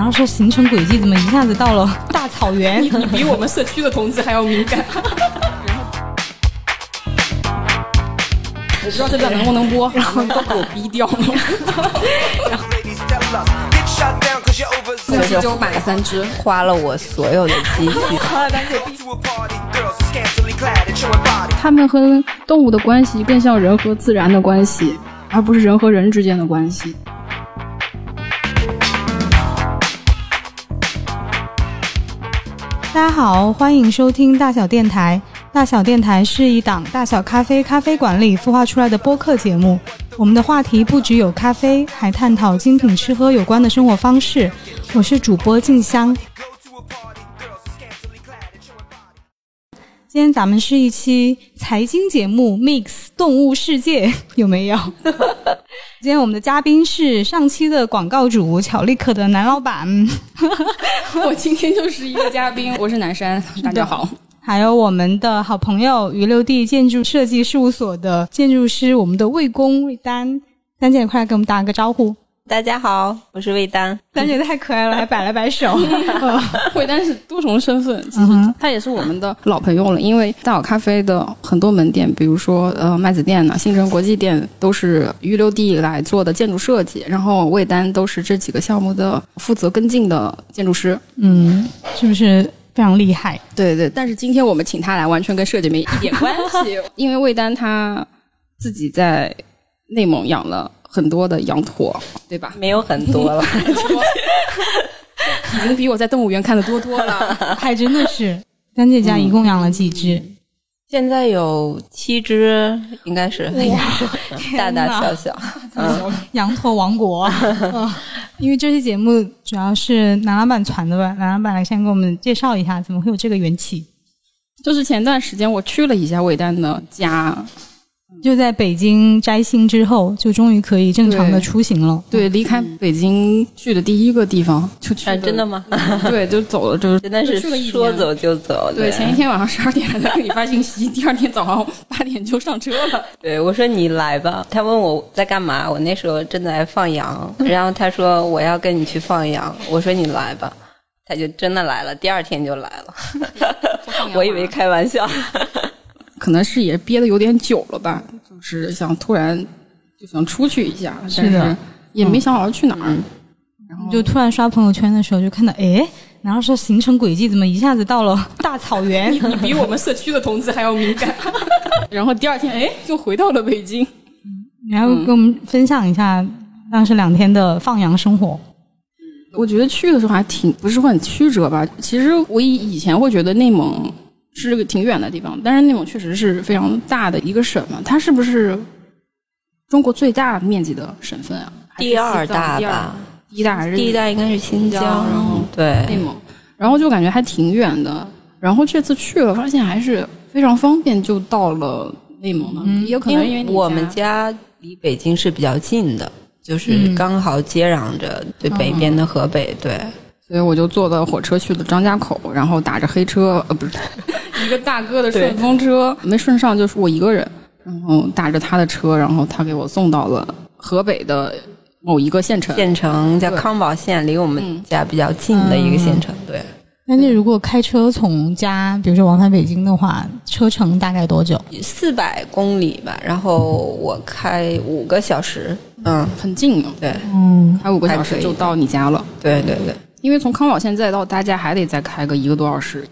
然后说行程轨迹怎么一下子到了 大草原？你你比我们社区的同志还要敏感。我不知道这段能不能播，然后都给我逼掉了。这期就买了三只，花了我所有的积蓄。他们和动物的关系更像人和自然的关系，而不是人和人之间的关系。大家好，欢迎收听大小电台。大小电台是一档大小咖啡咖啡馆里孵化出来的播客节目。我们的话题不只有咖啡，还探讨精品吃喝有关的生活方式。我是主播静香。今天咱们是一期财经节目，mix 动物世界 有没有？今天我们的嘉宾是上期的广告主巧力可的男老板，我今天就是一个嘉宾，我是南山，大家好。还有我们的好朋友余六地建筑设计事务所的建筑师，我们的魏工魏丹，丹姐快来给我们打个招呼。大家好，我是魏丹。丹姐太可爱了，还摆了摆手。魏丹是多重身份，其实他也是我们的老朋友了。因为大好咖啡的很多门店，比如说呃麦子店呢、新城国际店，都是预留地来做的建筑设计。然后魏丹都是这几个项目的负责跟进的建筑师。嗯，是不是非常厉害？对对，但是今天我们请他来，完全跟设计没一点关系。因为魏丹他自己在内蒙养了。很多的羊驼，对吧？没有很多了，已经比我在动物园看的多多了。还真的是，丹姐家一共养了几只？现在有七只，应该是，应该是大大小小。嗯，羊驼王国。嗯，因为这期节目主要是南老板传的吧？南老板来先给我们介绍一下，怎么会有这个缘起？就是前段时间我去了一下伟丹的家。就在北京摘星之后，就终于可以正常的出行了。对，离开北京去的第一个地方就去。真的吗？对，就走了，就是真的是说走就走。对，前一天晚上十二点还在给你发信息，第二天早上八点就上车了。对，我说你来吧。他问我在干嘛，我那时候正在放羊。然后他说我要跟你去放羊，我说你来吧。他就真的来了，第二天就来了。我以为开玩笑。可能是也憋的有点久了吧，就是想突然就想出去一下，但是也没想好要去哪儿，然后就突然刷朋友圈的时候就看到，哎，然后说行程轨迹怎么一下子到了大草原？你你比我们社区的同志还要敏感。然后第二天，哎，就回到了北京。然后跟我们分享一下当时两天的放羊生活。我觉得去的时候还挺不是很曲折吧。其实我以以前会觉得内蒙。是个挺远的地方，但是内蒙确实是非常大的一个省嘛。它是不是中国最大面积的省份啊？第二大吧，第一大还是第一大应该是新疆，然后对内蒙，然后就感觉还挺远的。然后这次去了，发现还是非常方便，就到了内蒙了。也有可能因为我们家离北京是比较近的，就是刚好接壤着对北边的河北，对。所以我就坐的火车去了张家口，然后打着黑车，呃，不是一个大哥的顺风车，没顺上就是我一个人，然后打着他的车，然后他给我送到了河北的某一个县城，县城叫康保县，离我们家比较近的一个县城。对，那你如果开车从家，比如说往返北京的话，车程大概多久？四百公里吧，然后我开五个小时，嗯，很近，对，嗯，开五个小时就到你家了，对对对。因为从康保县再到大家还得再开个一个多小时，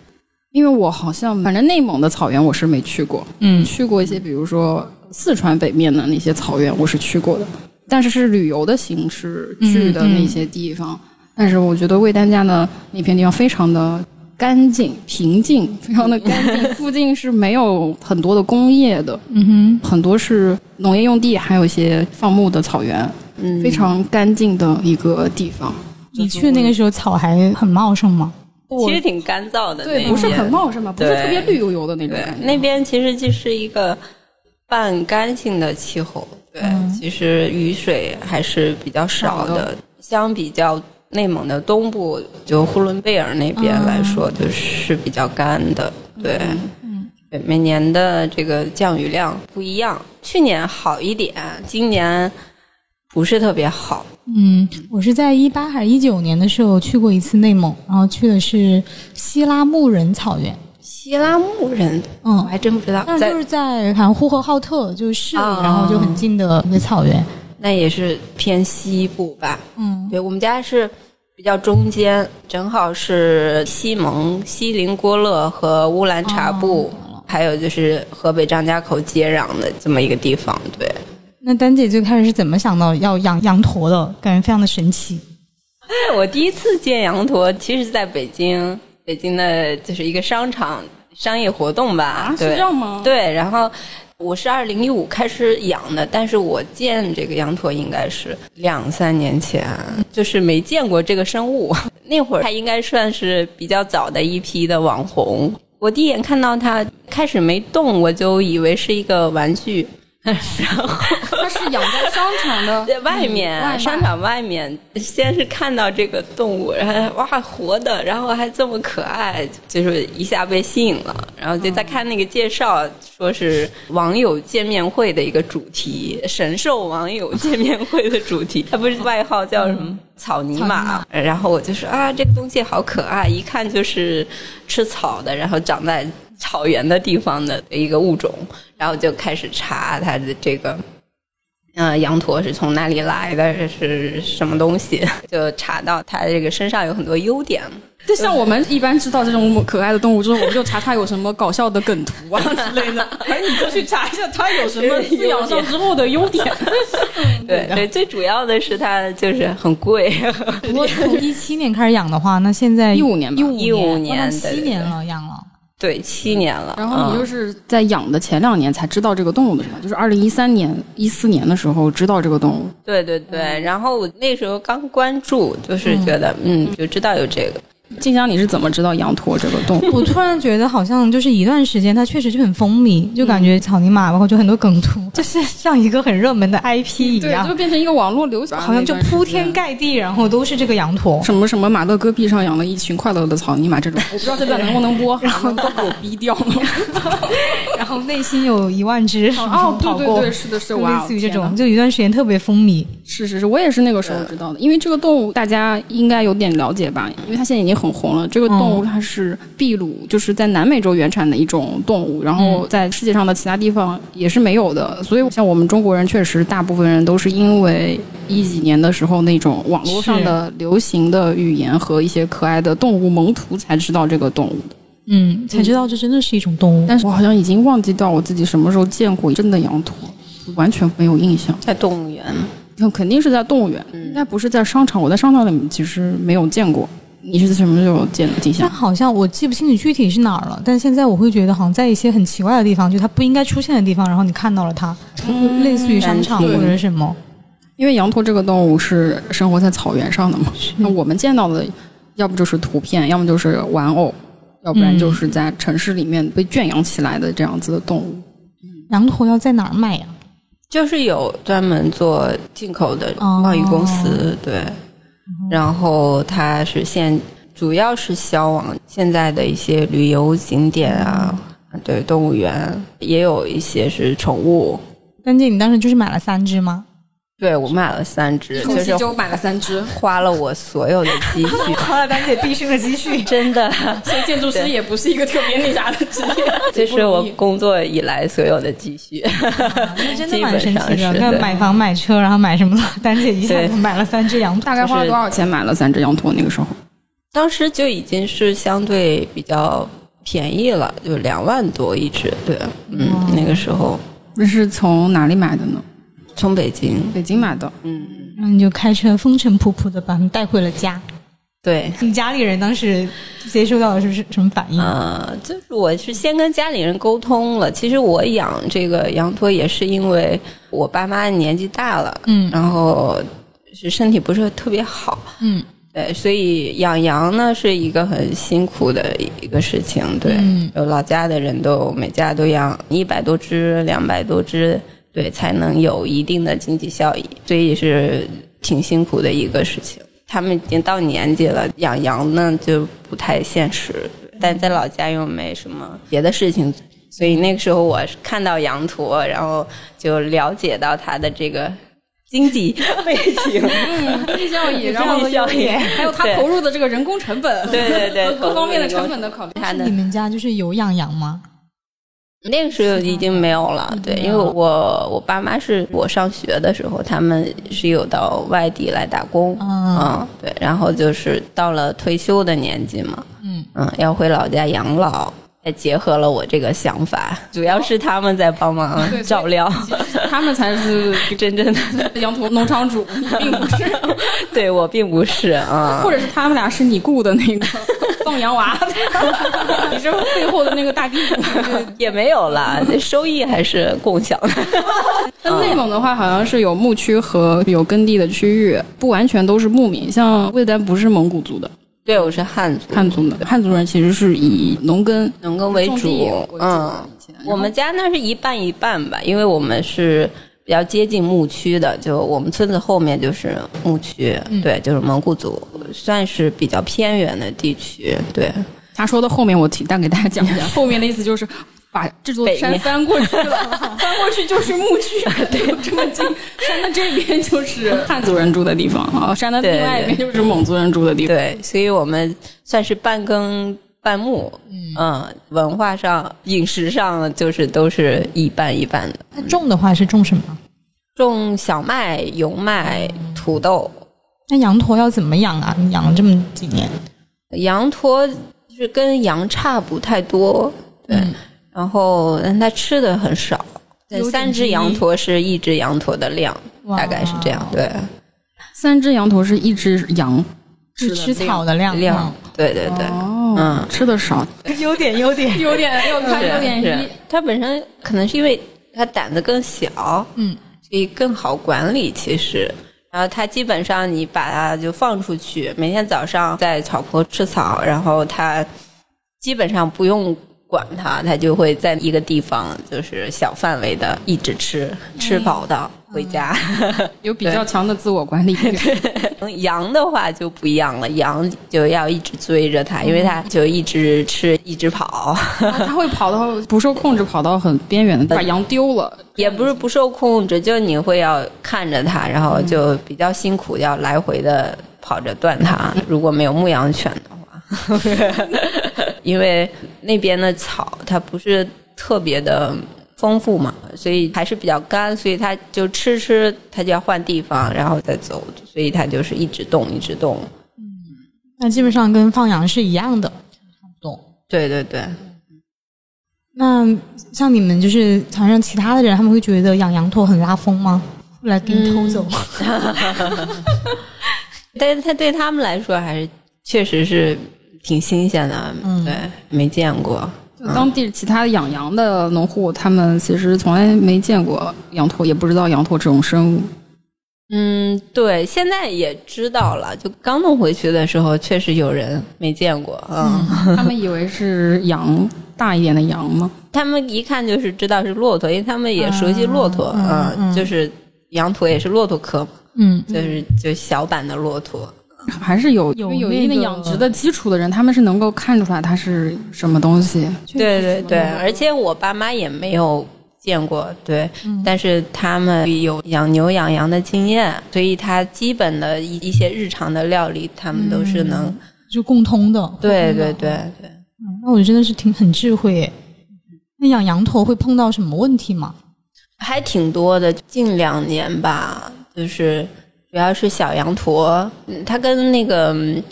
因为我好像反正内蒙的草原我是没去过，嗯，去过一些比如说四川北面的那些草原我是去过的，但是是旅游的形式去的那些地方，但是我觉得魏丹家的那片地方非常的干净平静，非常的干净，附近是没有很多的工业的，嗯哼，很多是农业用地，还有一些放牧的草原，嗯，非常干净的一个地方。你去那个时候草还很茂盛吗？其实挺干燥的，对，不是很茂盛嘛，不是特别绿油油的那种感觉。那边其实就是一个半干性的气候，对，其实雨水还是比较少的。相比较内蒙的东部，就呼伦贝尔那边来说，就是比较干的。对，嗯，对，每年的这个降雨量不一样，去年好一点，今年。不是特别好。嗯，我是在一八还是一九年的时候去过一次内蒙，然后去的是西拉木仁草原。希拉木仁，嗯，我还真不知道，那就是在好像呼和浩特，就是市里，啊然后就很近的一个草原。那也是偏西部吧？嗯，对我们家是比较中间，正好是西蒙、锡林郭勒和乌兰察布，还有就是河北张家口接壤的这么一个地方。对，那丹姐最开始是怎么想到要养羊驼的？感觉非常的神奇。我第一次见羊驼，其实是在北京，北京的就是一个商场商业活动吧。啊，是这样吗？对，然后我是二零一五开始养的，但是我见这个羊驼应该是两三年前，就是没见过这个生物。那会儿它应该算是比较早的一批的网红。我第一眼看到它开始没动，我就以为是一个玩具。然后它是养在商场的 在外面、嗯外商场外面，先是看到这个动物，然后哇活的，然后还这么可爱，就是一下被吸引了。然后就再看那个介绍，说是网友见面会的一个主题，神兽网友见面会的主题，它不是外号叫什么？草泥马，然后我就说啊，这个东西好可爱，一看就是吃草的，然后长在草原的地方的一个物种，然后就开始查它的这个呃，羊驼是从哪里来的，是什么东西？就查到它这个身上有很多优点。就像我们一般知道这种可爱的动物之后，我们就查它有什么搞笑的梗图啊之类的，而你就去查一下它有什么 饲养上之后的优点。对对，最主要的是它就是很贵，不过从一七年开始养的话，那现在一五年吧一五15哇年那对七年了，养了。对，七年了。然后你就嗯是在养的前两年才知道这个动物的是吧？就是二零一三年、一四年的时候知道这个动物。对对对，然后我那时候刚关注，就是觉得嗯，就知道有这个。静香，你是怎么知道羊驼这个动物？我突然觉得好像就是一段时间，它确实就很风靡，就感觉草泥马，包括就很多梗图，就是像一个很热门的 IP 一样对，样就，变成一个网络流行，好像就铺天盖地，然后都是这个羊驼。什么什么马勒戈壁上养了一群快乐的草泥马这种，我不知道这段能不能播，然后都给我逼掉了。然后内心有一万只哦，对，对对，是的，是就，类似于这种，就有一段时间特别风靡。是是是，我也是那个时候知道的，因为这个动物大家应该有点了解吧，因为它现在已经很红了。这个动物它是秘鲁，就是在南美洲原产的一种动物，然后在世界上的其他地方也是没有的。所以像我们中国人，确实大部分人都是因为一几年的时候那种网络上的流行的语言和一些可爱的动物萌图才知道这个动物的。嗯，才知道这真的是一种动物。但是我好像已经忘记掉我自己什么时候见过真的羊驼，完全没有印象。在动物园，那肯定是在动物园，应该不是在商场。我在商场里面其实没有见过。你是什么时候见的景象？但好像我记不清你具体是哪儿了，但现在我会觉得好像在一些很奇怪的地方，就它不应该出现的地方，然后你看到了它，类似于商场嗯或者什么。因为羊驼这个动物是生活在草原上的嘛，那我们见到的要不就是图片，要么就是玩偶，要不然就是在城市里面被圈养起来的这样子的动物。羊驼要在哪儿卖呀、就是有专门做进口的哦贸易公司，对，然后它是现主要是销往现在的一些旅游景点啊，对，动物园也有一些是宠物。丹姐，你当时就是买了三只吗？对我买了三只，就是买了三只，花了我所有的积蓄，花了丹姐毕生的积蓄。真的，所以建筑师也不是一个特别那啥的职业，这是我工作以来所有的积蓄。那真的 蛮神奇的，基本上是对看买房买车，然后买什么了，丹姐一下子买了三只羊驼。大概花了多少钱买了三只羊驼？那个时候当时就已经是相对比较便宜了，就两万多一只。对，嗯，那个时候那是从哪里买的呢？从北京，北京买的。嗯，那你就开车风尘仆仆的把他们带回了家。对，你家里人当时接收到的是是什么反应？呃，就是我是先跟家里人沟通了。其实我养这个羊驼也是因为我爸妈年纪大了，嗯然后是身体不是特别好，嗯对，所以养羊呢是一个很辛苦的一个事情。对，嗯有老家的人都每家都养一百多只、两百多只，对，才能有一定的经济效益，所以是挺辛苦的一个事情。他们已经到年纪了，养羊呢就不太现实，但在老家又没什么别的事情，所以那个时候我看到羊驼，然后就了解到它的这个经济 背景，经济效益，然后效益 还有他投入的这个人工成本，对对对各方面的成本的考虑。他的你们家就是有养羊吗？那个时候已经没有了，对，因为我我爸妈是我上学的时候，他们是有到外地来打工，嗯嗯，对，然后就是到了退休的年纪嘛，嗯嗯，要回老家养老，也结合了我这个想法，主要是他们在帮忙照料，他们才是 真正的，羊驼农场主，你并不是，对我并不是啊，或者是他们俩是你雇的那个放羊娃，你是背后的那个大地主。也没有啦，收益还是共享的，但内蒙的话，好像是有牧区和有耕地的区域，不完全都是牧民。像魏丹不是蒙古族的，对，我是汉族，汉族的，汉族人其实是以农耕农耕为主嗯，我们家那是一半一半吧，因为我们是比较接近牧区的，就我们村子后面就是牧区，对，就是蒙古族，算是比较偏远的地区，对，他说的后面，我提但给大家讲一下。后面的意思就是把这座山翻过去了，翻过去就是牧区，对，这么近。山的这边就是汉族人住的地方啊，山的另外一边就是蒙族人住的地方。对，所以我们算是半耕半牧，嗯文化上、饮食上就是都是一半一半的，那种的话是种什么？种小麦、油麦、土豆，那羊驼要怎么养啊？你养了这么几年，羊驼就是跟羊差不太多，对，嗯然后但它吃的很少，对三只羊驼是一只羊驼的量，大概是这样，对，三只羊驼是一只羊是吃草的量量，对对对，哦，嗯。吃的少，优点优点，优点优点优点。是。它本身可能是因为它胆子更小，嗯，所以更好管理。其实，然后它基本上你把它就放出去，每天早上在草坡吃草，然后它基本上不用管它，它就会在一个地方就是小范围的一直吃，吃饱的回家。有比较强的自我管理欲。羊的话就不一样了，羊就要一直追着它，因为它就一直吃，一直跑。它会跑到不受控制，跑到很边缘的，把羊丢了。也不是不受控制，就你会要看着它，然后就比较辛苦，要来回的跑着断它。如果没有牧羊犬的话，因为那边的草它不是特别的丰富嘛，所以还是比较干，所以它就吃吃，它就要换地方，然后再走，所以它就是一直动，一直动。嗯那基本上跟放羊是一样的，差不多。对对对，那像你们就是船上其他的人，他们会觉得养羊驼很拉风吗？会来给你偷走？但是它对他们来说还是确实是挺新鲜的，嗯对，没见过。就当地其他养羊的农户，他们其实从来没见过羊驼，也不知道羊驼这种生物。嗯，对，现在也知道了。就刚弄回去的时候，确实有人没见过。嗯，他们以为是羊大一点的羊吗？他们一看就是知道是骆驼，因为他们也熟悉骆驼。嗯嗯，嗯就是羊驼也是骆驼科嘛，嗯，就是就小版的骆驼。还是有有因为有一定的养殖的基础的人，他们是能够看出来它是什么东西。对对对，而且我爸妈也没有见过，对，但是他们有养牛养羊的经验，所以他基本的一一些日常的料理，他们都是能。就共通的。对对对对。嗯那我真的是挺很智慧耶。那养羊驼会碰到什么问题吗？还挺多的，近两年吧，就是主要是小羊驼，嗯它跟那个嗯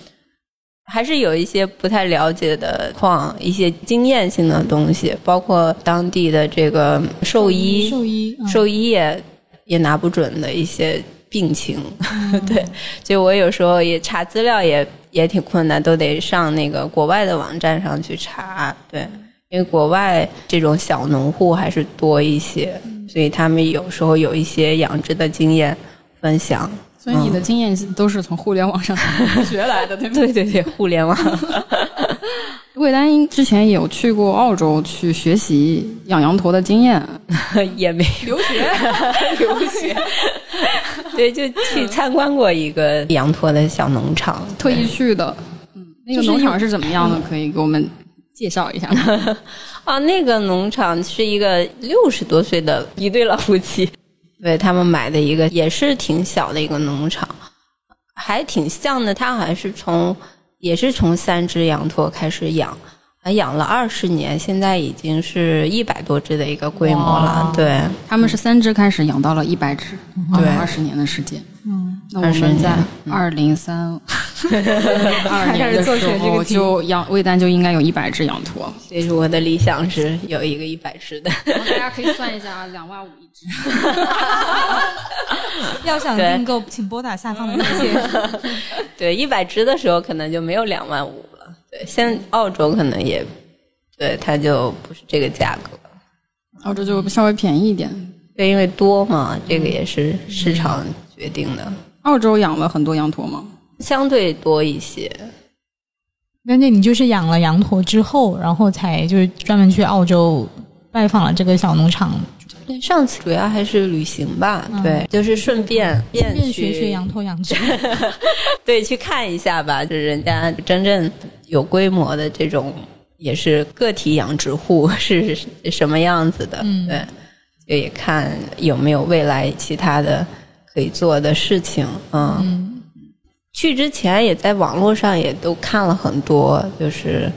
还是有一些不太了解的矿，一些经验性的东西，包括当地的这个兽医，兽医，嗯兽医也也拿不准的一些病情。对，就我有时候也查资料也也挺困难，都得上那个国外的网站上去查。对，因为国外这种小农户还是多一些，所以他们有时候有一些养殖的经验分享。所以你的经验都是从互联网上 学来的，对不对？对对对，互联网。魏丹之前有去过澳洲去学习养羊驼的经验，也没留学。留学，对，就去参观过一个羊驼的小农场，特意去的。嗯，那个农场是怎么样的？可以给我们介绍一下吗？啊，那个农场是一个六十多岁的一对老夫妻，对他们买的一个也是挺小的一个农场，还挺像的。他好像是从也是从三只羊驼开始养，还养了二十年，现在已经是一百多只的一个规模了。对，他们是三只开始养到了一百只，对，二十年的时间。嗯，那我们在二零三 二年的时候就养魏丹就应该有一百只羊驼。所以说我的理想是有一个一百只的。大家可以算一下啊，两万五一只。要想订购，请拨打下方的链接。对，一百只的时候可能就没有两万五了。对，现在澳洲可能也，对，它就不是这个价格。澳洲就稍微便宜一点。对，因为多嘛，这个也是市场决定的。澳洲养了很多羊驼吗？相对多一些。那那你就是养了羊驼之后，然后才就是专门去澳洲拜访了这个小农场。上次主要还是旅行吧，对，就是顺便便学学羊驼养殖，对，去看一下吧，就是人家真正有规模的这种，也是个体养殖户 是什么样子的，对，就也看有没有未来其他的可以做的事情，嗯。去之前也在网络上也都看了很多，就是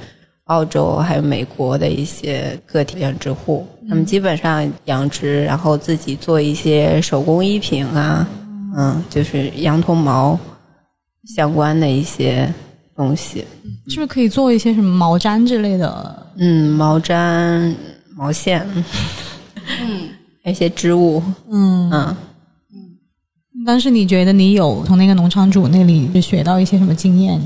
澳洲还有美国的一些个体养殖户，他们基本上养殖，然后自己做一些手工艺品啊，嗯，就是羊驼毛相关的一些东西，是不是可以做一些什么毛毡之类的？嗯，毛毡、毛线，嗯，一些织物，嗯嗯。当时你觉得你有从那个农场主那里学到一些什么经验？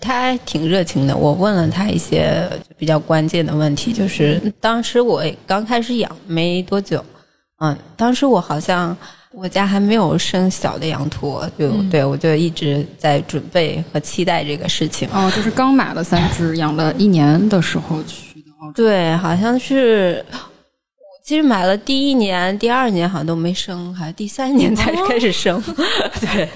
他还挺热情的，我问了他一些比较关键的问题，就是当时我刚开始养没多久，嗯，当时我好像我家还没有生小的羊驼，就对我就一直在准备和期待这个事情。哦，就是刚买了三只，养了一年的时候去的。对，好像是。其实买了第一年、第二年好像都没生，还第三年才开始生。对，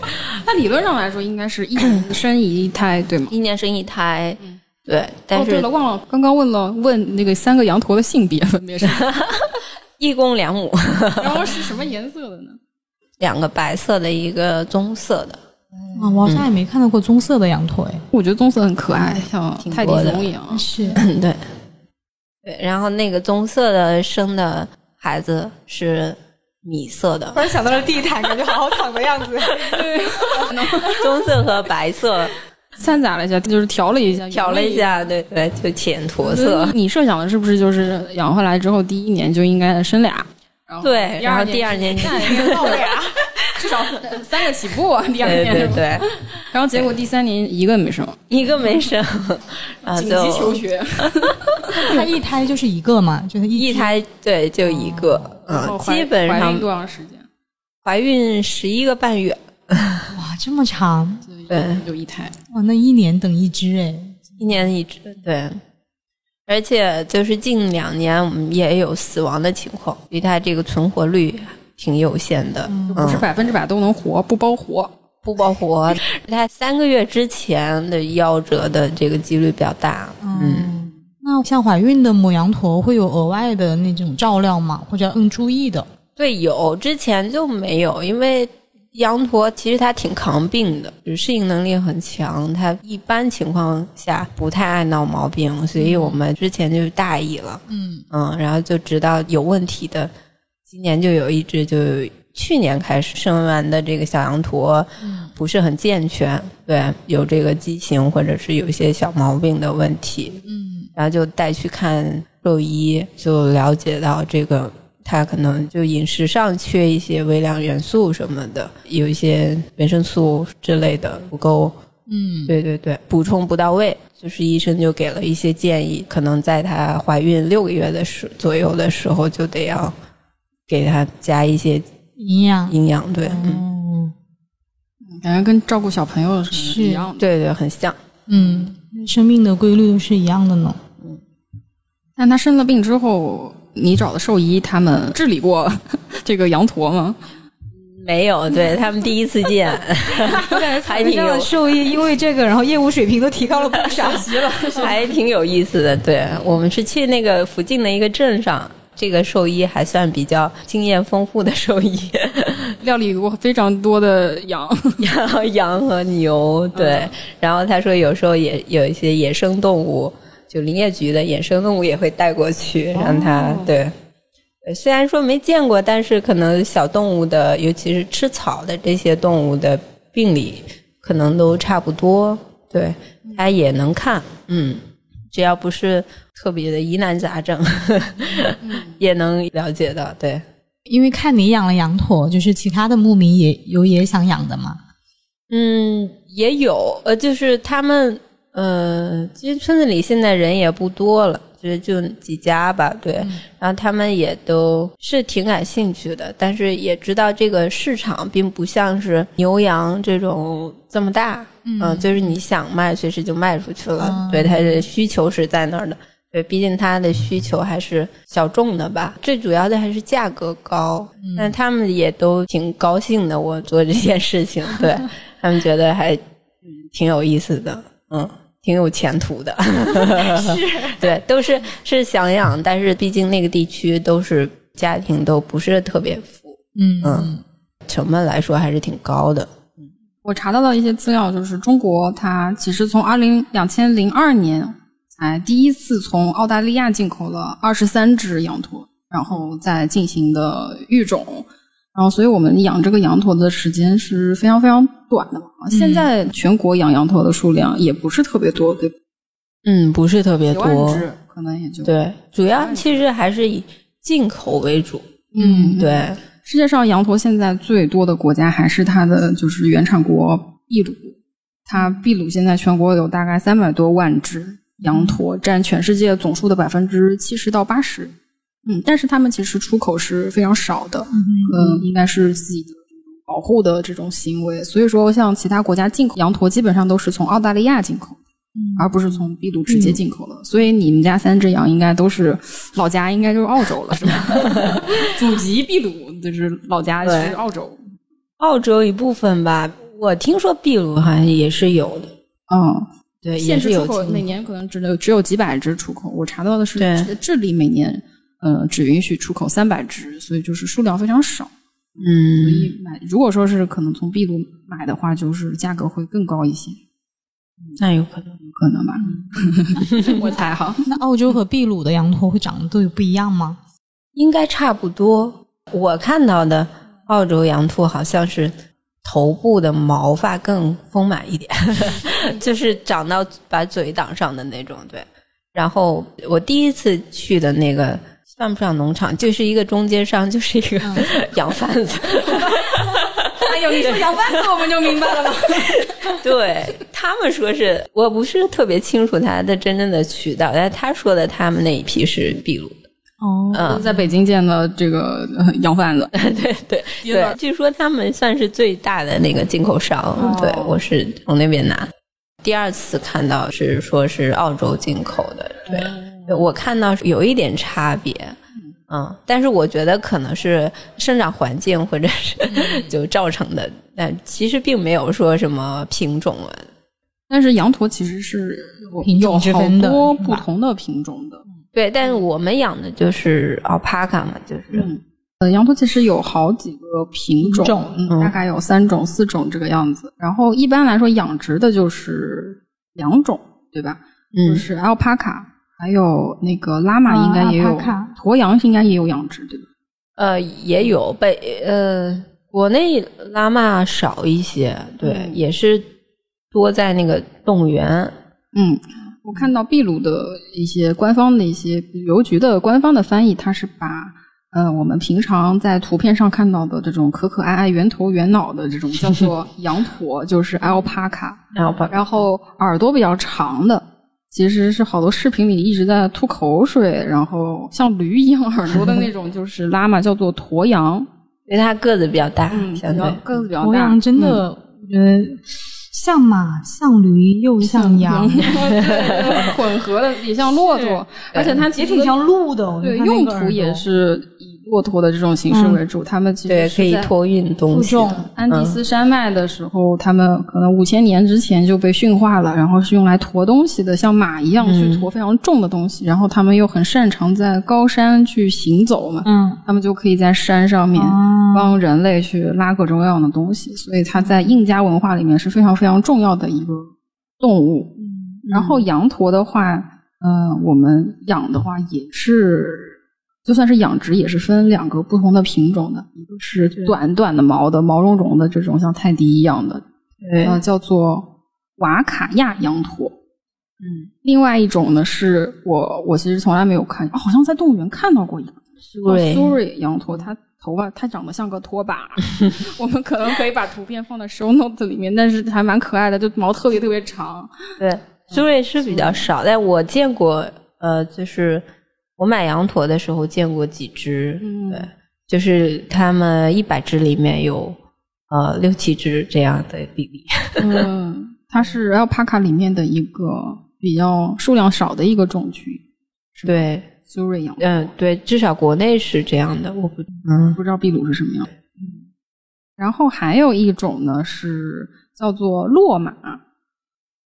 那理论上来说应该是一年生一胎，对吗？一年生一胎，对。但是对了，忘了刚刚问了问那个三个羊驼的性别分别是 一公两母。然后是什么颜色的呢？两个白色的，一个棕色的。啊，我好像也没看到过棕色的羊驼哎。我觉得棕色很可爱，像泰迪熊一样。是，对。对，然后那个棕色的生的孩子是米色的。突然想到了地毯，感觉好好躺的样子。对，棕色和白色 掺杂了一下，就是调了一下，调了一下，对对，就浅驼色。你设想的是不是就是养回来之后第一年就应该生俩？对，然后第二年再造俩，至少三个起步。第二年对对，然后结果第三年一个没生，一个没生，紧急求学。他一胎就是一个嘛，就是一胎对，就一个。嗯，基本上怀孕多长时间？怀孕十一个半月。哇，这么长？对，有一胎。哇，那一年等一只哎，一年一只，对。而且就是近两年我们也有死亡的情况，因为它这个存活率挺有限的，不是百分之百都能活，不包活，不包活。它三个月之前的夭折的这个几率比较大。嗯，那像怀孕的母羊驼会有额外的那种照料吗？或者要嗯注意的？对，有之前就没有，因为。羊驼其实它挺抗病的，就是适应能力很强。它一般情况下不太爱闹毛病，所以我们之前就大意了。嗯嗯，然后就知道有问题的。今年就有一只，就去年开始生完的这个小羊驼，不是很健全，对，有这个畸形或者是有一些小毛病的问题。嗯，然后就带去看兽医，就了解到这个。它可能就饮食上缺一些微量元素什么的，有一些维生素之类的不够。嗯，对对对，补充不到位，就是医生就给了一些建议，可能在她怀孕六个月的时左右的时候就得要给他加一些营养营养。对，嗯，感觉跟照顾小朋友是一样，对对，很像。嗯，生命的规律都是一样的呢。嗯，但他生了病之后。你找的兽医他们治理过 这个羊驼吗？没有，对他们第一次见。我感觉 才挺有兽医，因为这个，然后业务水平都提高了不少，了，还挺有意思的。对我们是去那个附近的一个镇上这个兽医还算比较经验丰富的兽医，料理过非常多的羊、羊、羊和牛。对，然后他说有时候也有一些野生动物，就林业局的野生动物也会带过去，让他对。虽然说没见过，但是可能小动物的，尤其是吃草的这些动物的病理，可能都差不多。对，他也能看，嗯，只要不是特别的疑难杂症，也能了解到。对，因为看你养了羊驼，就是其他的牧民也有也想养的嘛。嗯，也有，呃，就是他们，呃，其实村子里现在人也不多了。就就几家吧，对，然后他们也都是挺感兴趣的，但是也知道这个市场并不像是牛羊这种这么大，嗯，就是你想卖随时就卖出去了，对，它的需求是在那儿的，对，毕竟它的需求还是小众的吧，最主要的还是价格高，但他们也都挺高兴的，我做这件事情，对 他们觉得还挺有意思的，嗯。挺有前途的，是，对，都是是想养，但是毕竟那个地区都是家庭都不是特别富，嗯嗯，成本来说还是挺高的。嗯，我查到的一些资料就是中国它其实从二零两千零二年才第一次从澳大利亚进口了二十三只羊驼，然后再进行的育种。然后，所以我们养这个羊驼的时间是非常非常短的嘛。现在全国养羊驼的数量也不是特别多，对嗯，不是特别多，可能也就对。主要其实还是以进口为主。嗯，对。世界上羊驼现在最多的国家还是它的就是原产国秘鲁。它秘鲁现在全国有大概三百多万只羊驼，占全世界总数的百分之七十到八十。嗯，但是他们其实出口是非常少的，嗯，应该是自己的保护的这种行为。所以说，像其他国家进口羊驼，基本上都是从澳大利亚进口，而不是从秘鲁直接进口的。所以你们家三只羊应该都是老家，应该就是澳洲了，是吧？祖籍秘鲁，就是老家是澳洲，澳洲一部分吧。我听说秘鲁好像也是有的，嗯，对，也是有。每年可能只有只有几百只出口。我查到的是，智利每年。呃，只允许出口三百只，所以就是数量非常少。嗯，所以买如果说是可能从秘鲁买的话，就是价格会更高一些。那有可能，有可能吧？我猜哈。那澳洲和秘鲁的羊驼会长得都有不一样吗？应该差不多。我看到的澳洲羊驼好像是头部的毛发更丰满一点，就是长到把嘴挡上的那种。对。然后我第一次去的那个。算不上农场，就是一个中间商，就是一个 羊贩子。哎呦，你说羊贩子，我们就明白了吗？对他们说是我不是特别清楚他的真正的渠道，但他说的他们那一批是秘鲁的。哦，嗯，在北京见的这个羊贩子。对对对，据说他们算是最大的那个进口商。对，我是从那边拿。第二次看到是说是澳洲进口的，对。我看到有一点差别，嗯，但是我觉得可能是生长环境或者是 就造成的，但其实并没有说什么品种啊。但是羊驼其实是有好多不同的品种的，对。但是我们养的就是 alpaca 嘛，就是呃，羊驼其实有好几个品种，大概有三种、四种这个样子。然后一般来说养殖的就是两种，对吧？就是 alpaca。还有那个拉玛应该也有，驼羊应该也有养殖，对吧？呃，也有北呃，国内拉玛少一些，对，也是多在那个动物园。嗯，我看到秘鲁的一些官方的一些邮局的官方的翻译，它是把呃我们平常在图片上看到的这种可可爱爱、圆头圆脑的这种叫做 羊驼，就是 alpaca，然后耳朵比较长的。其实是好多视频里一直在吐口水，然后像驴一样耳朵的那种，就是拉玛，叫做驼羊，因为它个子比较大，相对个子比较大。驼羊真的，我觉得像马，像驴，又像羊，混合的也像骆驼，而且它其实挺像鹿的。对，用途也是以骆驼的这种形式为主，他们其实可以托运东西。安第斯山脉的时候，他们可能五千年之前就被驯化了，然后是用来驮东西的，像马一样去驮非常重的东西。然后他们又很擅长在高山去行走嘛，嗯，他们就可以在山上面帮人类去拉各种各样的东西。所以它在印加文化里面是非常非常重要的一个动物。然后羊驼的话，嗯，我们养的话也是。就算是养殖，也是分两个不同的品种的，一个是短短的毛的、毛茸茸的这种像泰迪一样的，呃，叫做瓦卡亚羊驼。嗯，另外一种呢，是我我其实从来没有看，好像在动物园看到过一个苏瑞羊驼，它头发它长得像个拖把。我们可能可以把图片放在 show notes 里面，但是还蛮可爱的，就毛特别特别长。对，苏瑞是比较少，但我见过，呃，就是。我买羊驼的时候见过几只，对，就是他们一百只里面有呃六七只这样的比例。嗯，它是 alpaca 里面的一个比较数量少的一个种群。对，苏瑞羊。嗯，对，至少国内是这样的。我不，嗯，不知道秘鲁是什么样。嗯，然后还有一种呢是叫做骆马，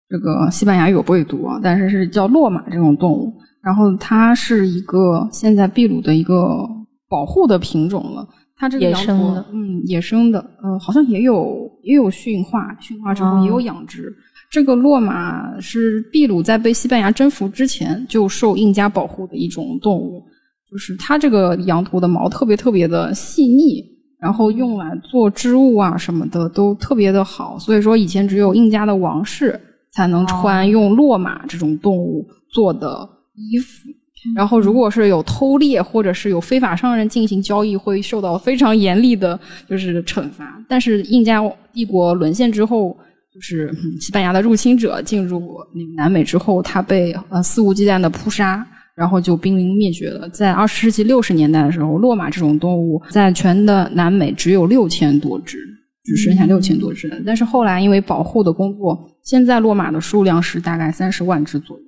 这个西班牙语我不会读啊，但是是叫骆马这种动物。然后它是一个现在秘鲁的一个保护的品种了。它这个羊驼，嗯，野生的，呃，好像也有也有驯化，驯化之后也有养殖。这个骆马是秘鲁在被西班牙征服之前就受印加保护的一种动物。就是它这个羊驼的毛特别特别的细腻，然后用来做织物啊什么的都特别的好。所以说以前只有印加的王室才能穿用骆马这种动物做的。衣服，然后如果是有偷猎或者是有非法商人进行交易，会受到非常严厉的，就是惩罚。但是印加帝国沦陷之后，就是西班牙的入侵者进入那个南美之后，他被呃肆无忌惮的扑杀，然后就濒临灭绝了。在二十世纪六十年代的时候，骆马这种动物在全的南美只有六千多只，只剩下六千多只。但是后来因为保护的工作，现在骆马的数量是大概三十万只左右。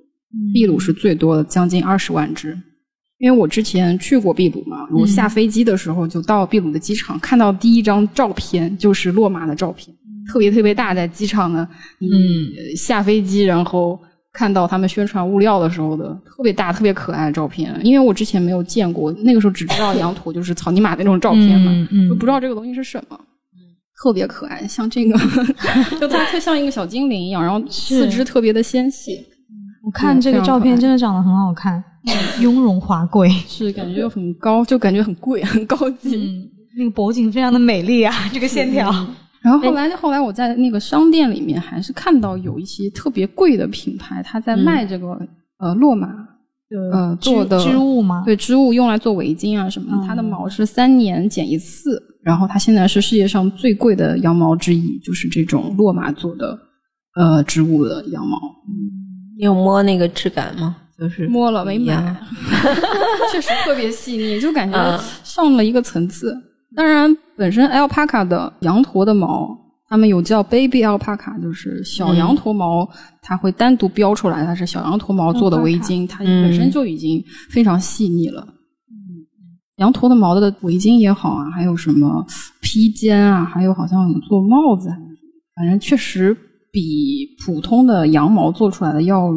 秘鲁是最多的，将近二十万只。因为我之前去过秘鲁嘛，我下飞机的时候就到秘鲁的机场，看到第一张照片就是落马的照片，特别特别大，在机场呢。嗯，下飞机然后看到他们宣传物料的时候的特别大、特别可爱的照片。因为我之前没有见过，那个时候只知道 羊驼就是草泥马那种照片嘛，就不知道这个东西是什么。特别可爱，像这个，就它特像一个小精灵一样，然后四肢特别的纤细。我看这个照片真的长得很好看，雍容华贵，是感觉很高，就感觉很贵，很高级。嗯，那个脖颈非常的美丽啊，这个线条。然后后来，后来我在那个商店里面还是看到有一些特别贵的品牌，他在卖这个呃骆马呃做的织物吗？对，织物用来做围巾啊什么的。它的毛是三年剪一次，然后它现在是世界上最贵的羊毛之一，就是这种骆马做的呃织物的羊毛。你有摸那个质感吗？就是摸了没买，确实特别细腻，就感觉上了一个层次。当然，本身 alpaca 的羊驼的毛，他们有叫 baby alpaca，就是小羊驼毛，它会单独标出来，它是小羊驼毛做的围巾，它本身就已经非常细腻了。嗯，羊驼的毛的围巾也好啊，还有什么披肩啊，还有好像有做帽子，反正确实。比普通的羊毛做出来的要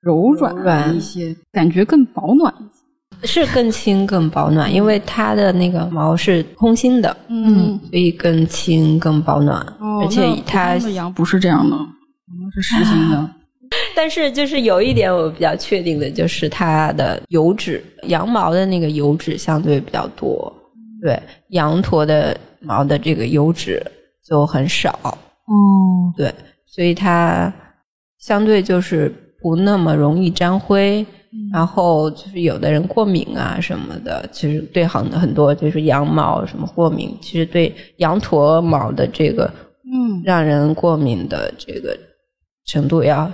柔软一些，感觉更保暖一些，是更轻更保暖，因为它的那个毛是空心的，嗯，所以更轻更保暖。而且它的羊不是这样的，我们是实心的。但是就是有一点我比较确定的，就是它的油脂，羊毛的那个油脂相对比较多，对，羊驼的毛的这个油脂就很少。哦，对。所以它相对就是不那么容易沾灰，然后就是有的人过敏啊什么的，其实对很很多就是羊毛什么过敏，其实对羊驼毛的这个嗯让人过敏的这个程度要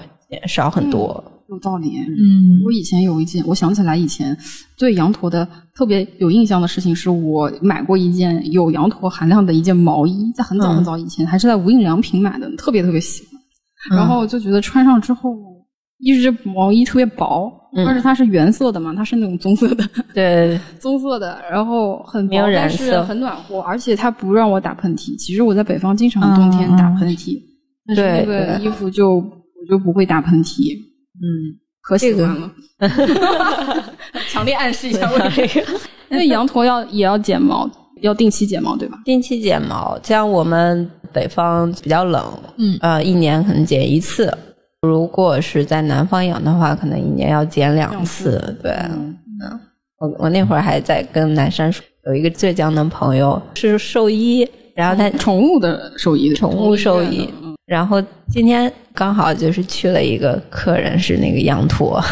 少很多。有道理，嗯，我以前有一件，我想起来以前对羊驼的特别有印象的事情，是我买过一件有羊驼含量的一件毛衣，在很早很早以前，还是在无印良品买的，特别特别喜欢。然后就觉得穿上之后一是毛衣特别薄，二是它是原色的嘛，它是那种棕色的，对，棕色的，然后很薄，但是很暖和，而且它不让我打喷嚏。其实我在北方经常冬天打喷嚏，但是那个衣服就我就不会打喷嚏。嗯，可喜欢了，强烈暗示一下我这个，因为羊驼要也要剪毛，要定期剪毛，对吧？定期剪毛，像我们北方比较冷，嗯，呃，一年可能剪一次。如果是在南方养的话，可能一年要剪两次。对，嗯，我我那会儿还在跟南山有一个浙江的朋友是兽医，然后他宠物的兽医，宠物兽医。然后今天刚好就是去了一个客人是那个羊驼，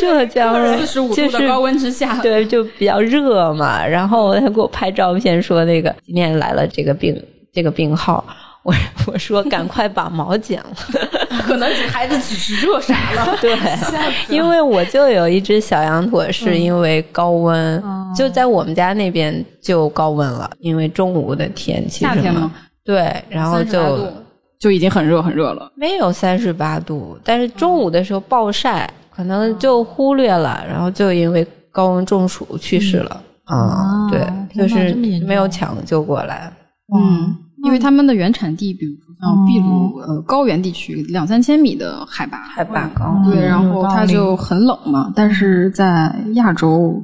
浙江人，四十五度的高温之下，对，就比较热嘛。然后他给我拍照片说那个今天来了这个病，这个病号。我我说赶快把毛剪了，可能孩子只是热傻了。对，因为我就有一只小羊驼，是因为高温，就在我们家那边就高温了，因为中午的天气，夏天吗？对，然后就就已经很热很热了。没有三十八度，但是中午的时候暴晒，可能就忽略了，然后就因为高温中暑去世了。啊，对，就是没有抢救过来。嗯。因为他们的原产地，比如说像秘鲁呃高原地区，两三千米的海拔，海拔高，对，然后它就很冷嘛。但是在亚洲，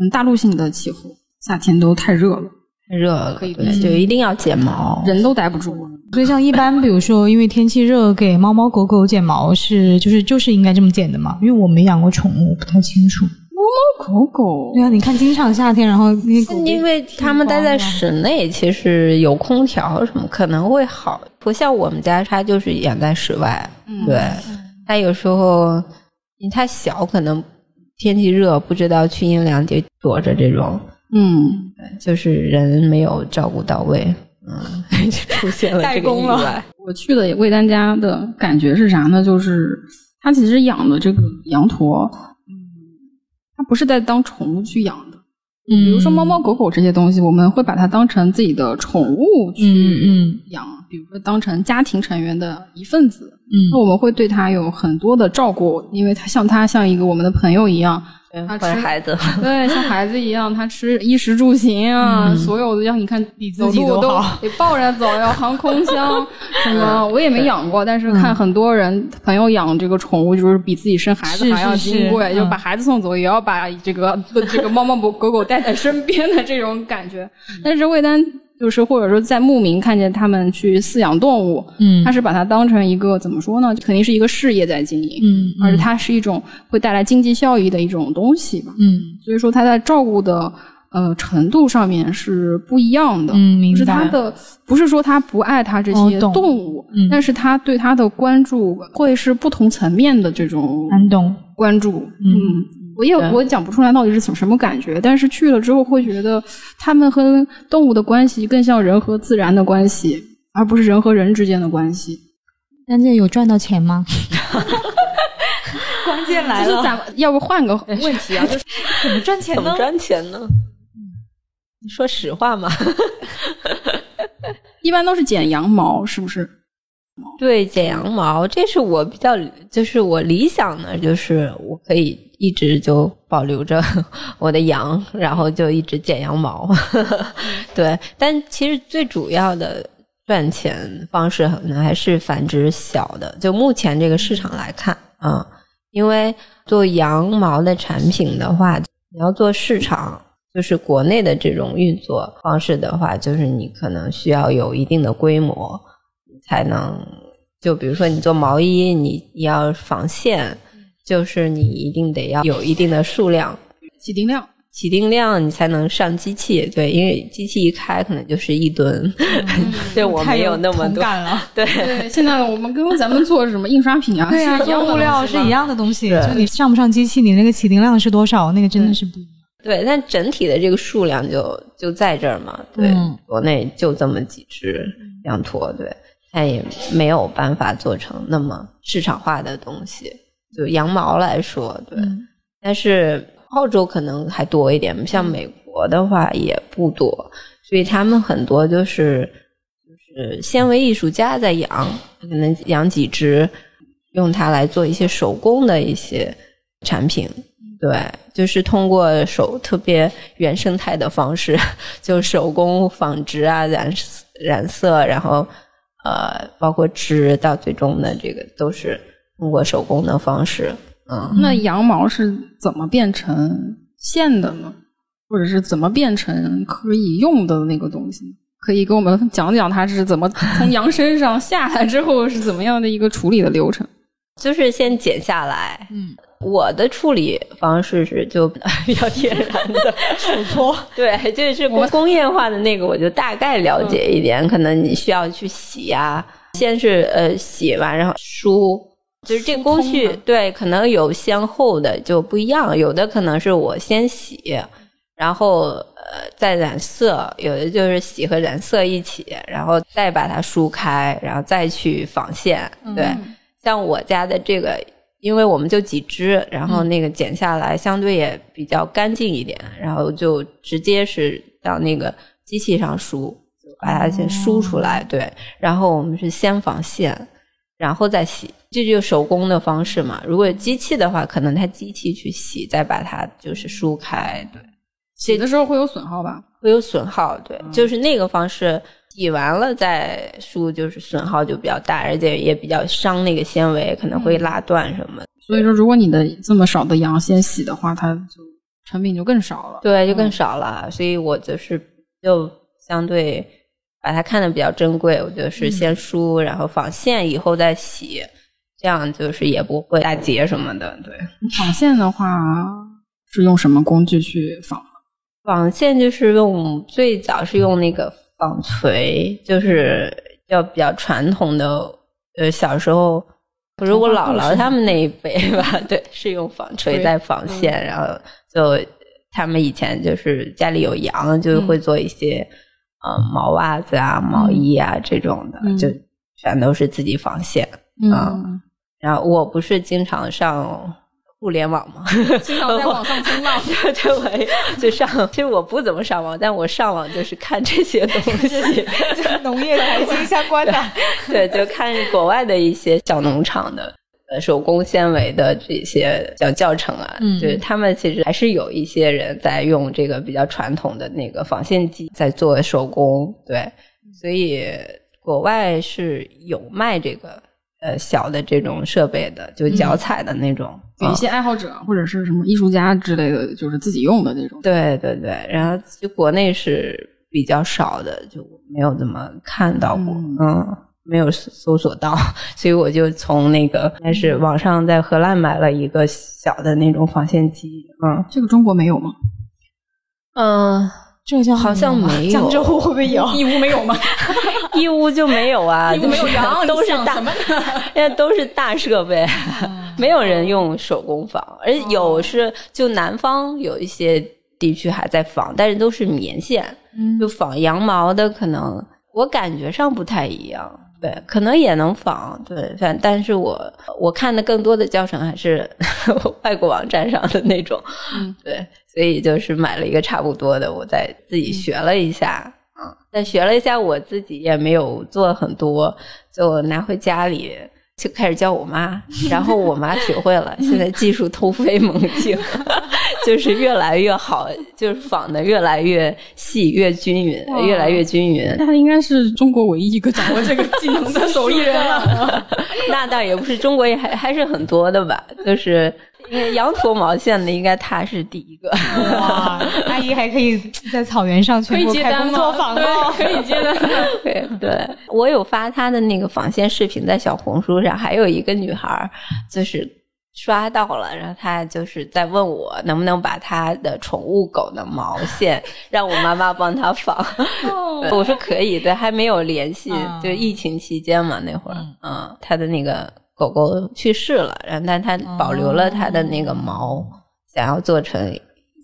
嗯，大陆性的气候，夏天都太热了，太热了，可以就一定要剪毛，人都待不住。所以像一般，比如说因为天气热，给猫猫狗狗剪毛是就是就是应该这么剪的嘛？因为我没养过宠物，不太清楚。猫猫狗狗，对啊，你看，经常夏天，然后因为他们待在室内，其实有空调什么可能会好。不像我们家，它就是养在室外。对，它有时候你太小，可能天气热，不知道去阴凉地躲着这种。嗯，就是人没有照顾到位，嗯，就 出现了这个意外。我去的魏丹家的感觉是啥呢？就是他其实养的这个羊驼。嗯它不是在当宠物去养的，嗯，比如说猫猫狗狗这些东西，我们会把它当成自己的宠物去养，比如说当成家庭成员的一份子，嗯，那我们会对它有很多的照顾，因为它像它像一个我们的朋友一样。他吃孩子，对，像孩子一样，他吃衣食住行啊，所有的让你看，走路都得抱着走，要航空箱 什么，我也没养过，但是看很多人朋友养这个宠物，就是比自己生孩子还要金贵，就把孩子送走，也要把这个 这个猫猫狗狗狗带在身边的这种感觉。但是魏丹。就是或者说在牧民看见他们去饲养动物，嗯，他是把它当成一个怎么说呢？肯定是一个事业在经营，嗯，而且它是一种会带来经济效益的一种东西吧，嗯，所以说他在照顾的呃程度上面是不一样的，嗯，明白。是他的不是说他不爱他这些动物，嗯但是他对他的关注会是不同层面的这种关注，嗯。我也我讲不出来到底是什什么感觉，但是去了之后会觉得他们和动物的关系更像人和自然的关系，而不是人和人之间的关系。关键有赚到钱吗？关键来了，咱要不换个问题啊？就是 怎么赚钱呢？怎么赚钱呢？你说实话嘛？一般都是剪羊毛，是不是？对，剪羊毛，这是我比较就是我理想的，就是我可以。一直就保留着 我的羊，然后就一直剪羊毛。对，但其实最主要的赚钱方式可能还是繁殖小的。就目前这个市场来看，啊，因为做羊毛的产品的话，你要做市场，就是国内的这种运作方式的话，就是你可能需要有一定的规模，才能就比如说你做毛衣，你你要纺线。就是你一定得要有一定的数量，起定量，起定量你才能上机器。对，因为机器一开可能就是一吨，对我没有那么多。对对，现在我们跟咱们做什么印刷品啊，对啊，做物料是一样的东西。就你上不上机器，你那个起定量是多少，那个真的是不一样。对，但整体的这个数量就就在这儿嘛。对，国内就这么几只羊驼，对，它也没有办法做成那么市场化的东西。就羊毛来说，对，但是澳洲可能还多一点，像美国的话也不多，所以他们很多就是就是纤维艺术家在养，可能养几只，用它来做一些手工的一些产品。对，就是通过手特别原生态的方式，就手工纺织啊、染染色，然后呃，包括织到最终的这个都是通过手工的方式。嗯，那羊毛是怎么变成线的呢？或者是怎么变成可以用的那个东西？可以给我们讲讲它是怎么从羊身上下来之后是怎么样的一个处理的流程？就是先剪下来，嗯，我的处理方式是就 比较天然的。手搓，对，就是工工业化的那个，我就大概了解一点，可能你需要去洗啊，先是呃洗完然后梳，就是这个工序对，可能有先后的就不一样，有的可能是我先洗，然后呃再染色，有的就是洗和染色一起，然后再把它梳开，然后再去纺线，对。像我家的这个，因为我们就几只，然后那个剪下来相对也比较干净一点，然后就直接是到那个机器上梳，把它先梳出来，对。然后我们是先纺线，然后再洗，这就手工的方式嘛。如果机器的话，可能它机器去洗，再把它就是梳开，对。洗的时候会有损耗吧？会有损耗，对，就是那个方式。洗完了再梳，就是损耗就比较大，而且也比较伤那个纤维，可能会拉断什么。所以说，如果你的这么少的羊先洗的话，它就成品就更少了。对，就更少了。所以我就是就相对把它看的比较珍贵，我就是先梳，然后纺线以后再洗，这样就是也不会打结什么的。对，纺线的话是用什么工具去纺？纺线就是用最早是用那个。纺锤就是要比较传统的，呃，小时候，不是我姥姥他们那一辈吧？对，是用纺锤在纺线，然后就他们以前就是家里有羊，就会做一些呃毛袜子啊、毛衣啊这种的，就全都是自己纺线啊。然后我不是经常上。互联网嘛，经常在 网上冲浪。对，我就上。其实我不怎么上网，但我上网就是看这些东西，就农业财经相关的。对，就看国外的一些小农场的呃手工纤维的这些小教程啊。嗯，就是他们其实还是有一些人在用这个比较传统的那个纺线机在做手工。对，所以国外是有卖这个。呃，小的这种设备的，就脚踩的那种，给一些爱好者或者是什么艺术家之类的，就是自己用的那种。对对对，然后就国内是比较少的，就没有怎么看到过，嗯，没有搜索到，所以我就从那个开始网上在荷兰买了一个小的那种纺线机，嗯，这个中国没有吗？嗯。浙江好像没有，江浙沪会不会有？义乌没有吗？义乌就没有啊，义乌没有羊，都是大，现在都是大设备，没有人用手工纺，而且有是就南方有一些地区还在纺，但是都是棉线，就纺羊毛的，可能我感觉上不太一样。对，可能也能仿，对，反但是我我看的更多的教程还是 外国网站上的那种，嗯，对，所以就是买了一个差不多的，我再自己学了一下，嗯，但学了一下，我自己也没有做很多，就拿回家里。就开始教我妈，然后我妈学会了，现在技术突飞猛进，就是越来越好，就是仿的越来越细、越均匀、越来越均匀。她应该是中国唯一一个掌握这个技能的手艺人了。那倒也不是，中国也还还是很多的吧，就是。羊驼毛线的应该他是第一个哇！阿姨还可以在草原上全部开工作坊哦，可以接单。对对，我有发他的那个纺线视频在小红书上，还有一个女孩就是刷到了，然后他就是在问我能不能把他的宠物狗的毛线 让我妈妈帮他纺。我说可以，对，还没有联系，就疫情期间嘛那会儿，嗯，他的那个。狗狗去世了，然后但他保留了他的那个毛，想要做成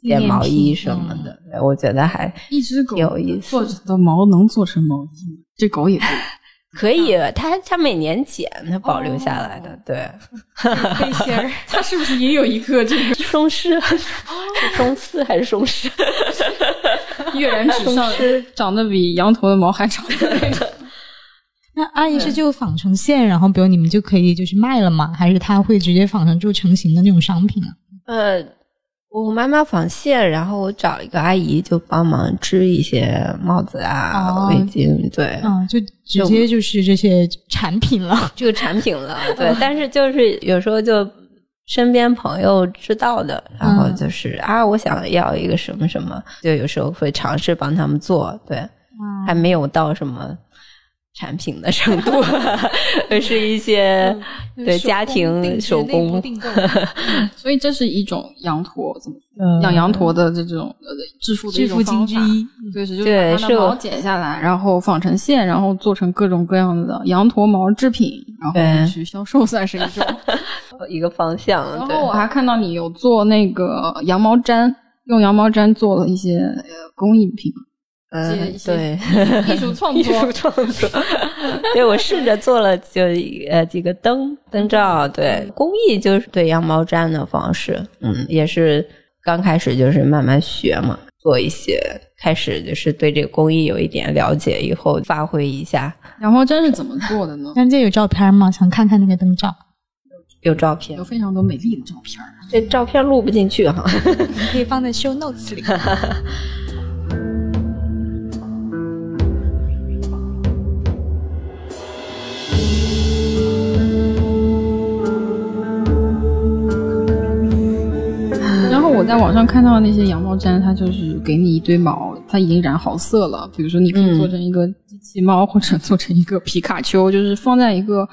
一件毛衣什么的，我觉得还一只狗有意思。做的毛能做成毛衣，这狗也 可以。它它每年剪，它保留下来的。对，背心儿，它是不是也有一个这个松狮？是松狮还是松狮？跃然纸上，长得比羊驼的毛还长的那种。那阿姨是就纺成线，然后比如你们就可以就是卖了吗？还是他会直接纺成就成型的那种商品啊？呃，我妈妈纺线，然后我找一个阿姨就帮忙织一些帽子啊、哦围巾，对，嗯，就直接就是这些产品了。这个产品了，对。但是就是有时候就身边朋友知道的，然后就是、啊，我想要一个什么什么，就有时候会尝试帮他们做，对，还没有到什么。产品的程度，而是一些对家庭手工，所以这是一种羊驼，怎么嗯养羊驼的这种呃致富的一致富种方法。经之一。对，是就是对是我把它的毛剪下来，然后纺成线，然后做成各种各样的羊驼毛制品，然后去销售，算是一种。一个方向。对然后我还看到你有做那个羊毛毡，用羊毛毡做了一些呃工艺品，对，艺术创艺术作。创作。对，我试着做了就呃几个灯灯罩，对，工艺就是对羊毛毡的方式，嗯，也是刚开始就是慢慢学嘛，做一些，开始就是对这个工艺有一点了解，以后发挥一下。羊毛毡是怎么做的呢？张姐有照片吗？想看看那个灯罩，有照片有，非常多美丽的照片。这照片录不进去哈。你可以放在 show notes 里。在网上看到那些羊毛毡，它就是给你一堆毛，它已经染好色了。比如说，你可以做成一个机器猫，或者做成一个皮卡丘，就是放在一个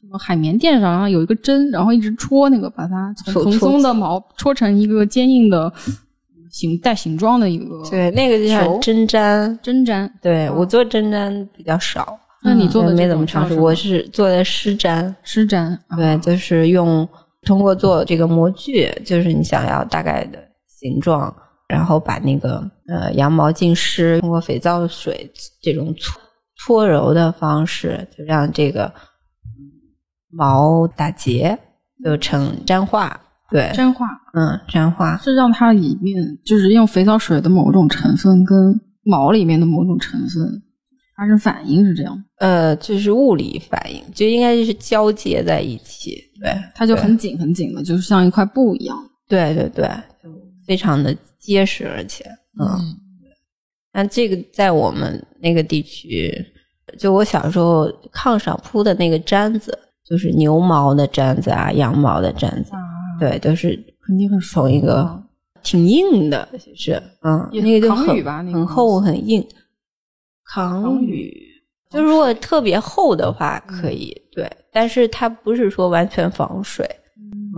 什么海绵垫上，然后有一个针，然后一直戳那个，把它从蓬松的毛戳成一个坚硬的形带形状的一个对，那个就球像针毡。针毡。对我做针毡比较少，那你做的嗯没怎么尝试，我是做的湿毡。湿毡，啊对，就是用通过做这个模具，就是你想要大概的形状，然后把那个呃羊毛浸湿，通过肥皂水这种搓搓揉的方式，就让这个嗯毛打结，就成粘化。对，粘化嗯，粘化。是让它里面就是用肥皂水的某种成分跟毛里面的某种成分发生反应，是这样。呃，就是物理反应，就应该就是交接在一起。对，它就很紧很紧的，就是像一块布一样。对对对，就非常的结实，而且，嗯，那这个在我们那个地区，就我小时候炕上铺的那个毡子，就是牛毛的毡子啊，羊毛的毡子，对，都是肯定很爽从一个挺硬的，其实，嗯，也那个就很很厚很硬，抗抗雨。就如果特别厚的话，可以对，但是它不是说完全防水，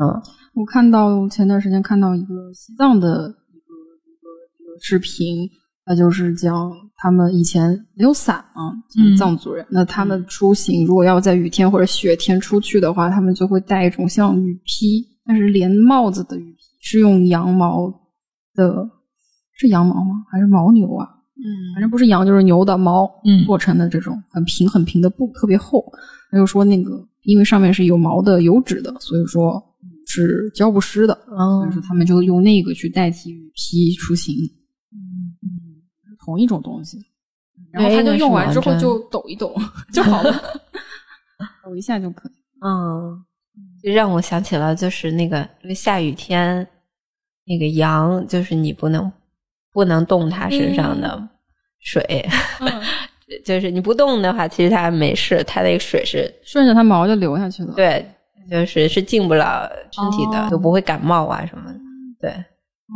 嗯。我看到前段时间看到一个西藏的一个一个一个视频，它就是讲他们以前没有伞嘛，嗯。藏族人，那他们出行如果要在雨天或者雪天出去的话，他们就会带一种像雨披，但是连帽子的雨披是用羊毛的，是羊毛吗？还是牦牛啊？反正不是羊就是牛的毛嗯做成的这种很平很平的布，特别厚。他就说那个因为上面是有毛的油脂的，所以说是浇不湿的，所以说他们就用那个去代替雨披出行。嗯，同一种东西。然后他就用完之后就抖一抖 就好了，抖一下就可以。嗯，就让我想起了就是那个那个下雨天，那个羊就是你不能不能动它身上的水，就是你不动的话，其实它没事，它那个水是顺着它毛就流下去了。对，就是是进不了身体的，哦就不会感冒啊什么的。对，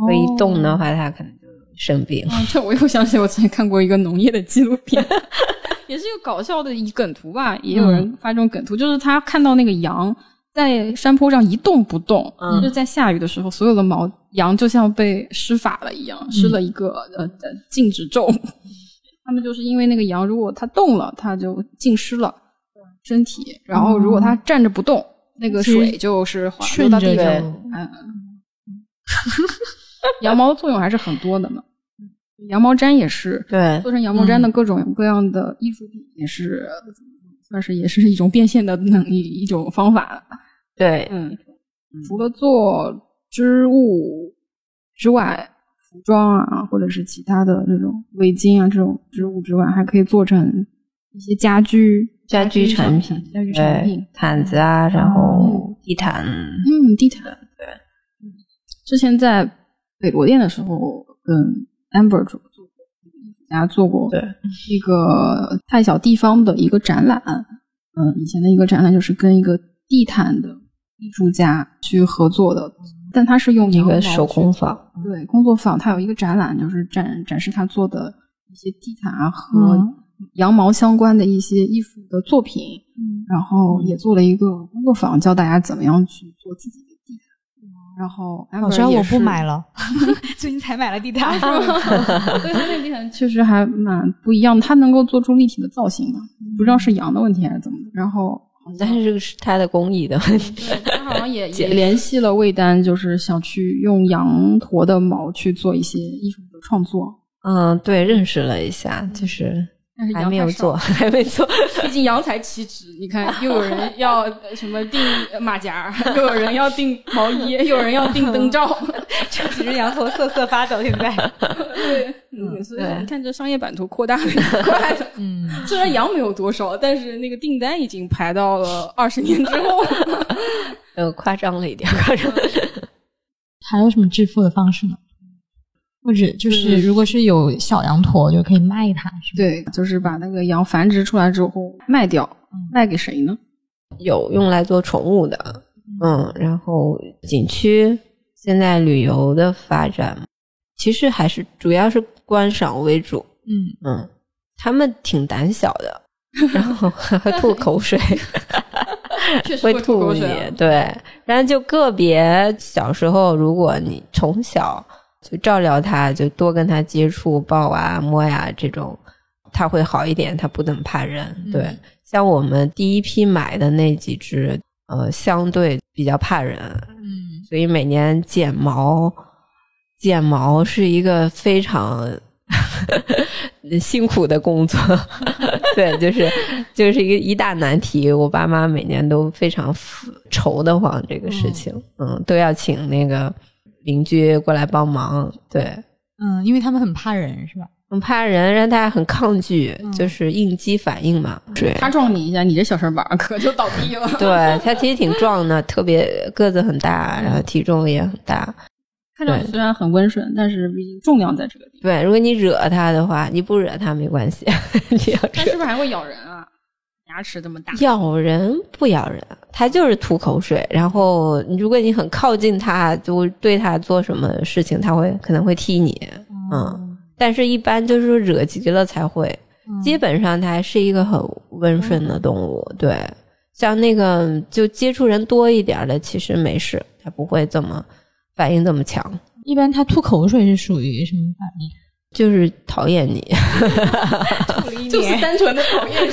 所以一动的话，它可能就生病。啊，这我又想起我之前看过一个农业的纪录片，也是一个搞笑的一梗图吧，也有人发这种梗图，就是他看到那个羊在山坡上一动不动，嗯就是在下雨的时候，所有的毛羊就像被施法了一样，施了一个、呃呃禁止咒。他们就是因为那个羊，如果它动了，它就浸湿了身体；然后如果它站着不动，那个水就是滑落到地上。嗯，羊毛的作用还是很多的呢。羊毛毡也是，对做成羊毛毡的各种各样的艺术品，也是、算是也是一种变现的能力一种方法。对，嗯，除了做织物之外，服装啊，或者是其他的这种围巾啊这种织物之外，还可以做成一些家居家居产品，家居产品，毯子啊，然后地毯，嗯，地毯，对。之前在北罗店的时候，跟 Amber 做做过，大家做过对一个太小地方的一个展览。嗯，以前的一个展览就是跟一个地毯的艺术家去合作的，但他是用一个手工坊，对工作坊，他有一个展览，就是展展示他做的一些地毯啊和羊毛相关的一些艺术的作品。嗯，然后也做了一个工作坊，教大家怎么样去做自己的地毯。然后，虽然我不买了，最近才买了地毯。对，他那地毯确实还蛮不一样的，它能够做出立体的造型的，不知道是羊的问题还是怎么的。然后，但是这个是他的工艺的问题。他好像也 也联系了魏丹，就是想去用羊驼的毛去做一些艺术的创作。嗯，对，认识了一下，就是。还没有做，还没做。毕竟羊才七只，你看，又有人 要什么订马甲，又有人要订毛衣，又有人要订灯罩，这几只羊头瑟瑟发抖。现在，对，嗯，所以你看这商业版图扩大很快的。嗯，虽然羊没有多少，但是那个订单已经排到了二十年之后。呃，夸张了一点，夸张。还有什么致富的方式呢？或者就是，如果是有小羊驼，就可以卖它，是对，就是把那个羊繁殖出来之后卖掉，卖给谁呢？有用来做宠物的，嗯，然后景区现在旅游的发展，其实还是主要是观赏为主，嗯嗯，他们挺胆小的，然后 会吐口水，会吐口水，对，然后就个别小时候，如果你从小。就照料它，就多跟它接触，抱啊、摸呀，这种它会好一点。它不怎么怕人。对，像我们第一批买的那几只，呃，相对比较怕人。嗯，所以每年剪毛，剪毛是一个非常 辛苦的工作。对，就是就是一个一大难题。我爸妈每年都非常愁得慌这个事情。嗯，都要请那个。邻居过来帮忙，对，嗯，因为他们很怕人，是吧？很怕人，让大家很抗拒，就是应激反应嘛。对，他撞你一下，你这小身板可就倒地了。对他其实挺壮的，特别个子很大，然后体重也很大。看着虽然很温顺，但是毕竟重量在这个地方。对，如果你惹他的话，你不惹他没关系。你要他是不是还会咬人啊？牙齿这么大，咬人不咬人，它就是吐口水。然后，如果你很靠近它，就对它做什么事情，它会可能会踢你。嗯，但是一般就是惹急了才会。基本上它还是一个很温顺的动物。对，像那个就接触人多一点的，其实没事，它不会这么反应这么强。一般它吐口水是属于什么反应？就是讨厌你，就是单纯的讨厌。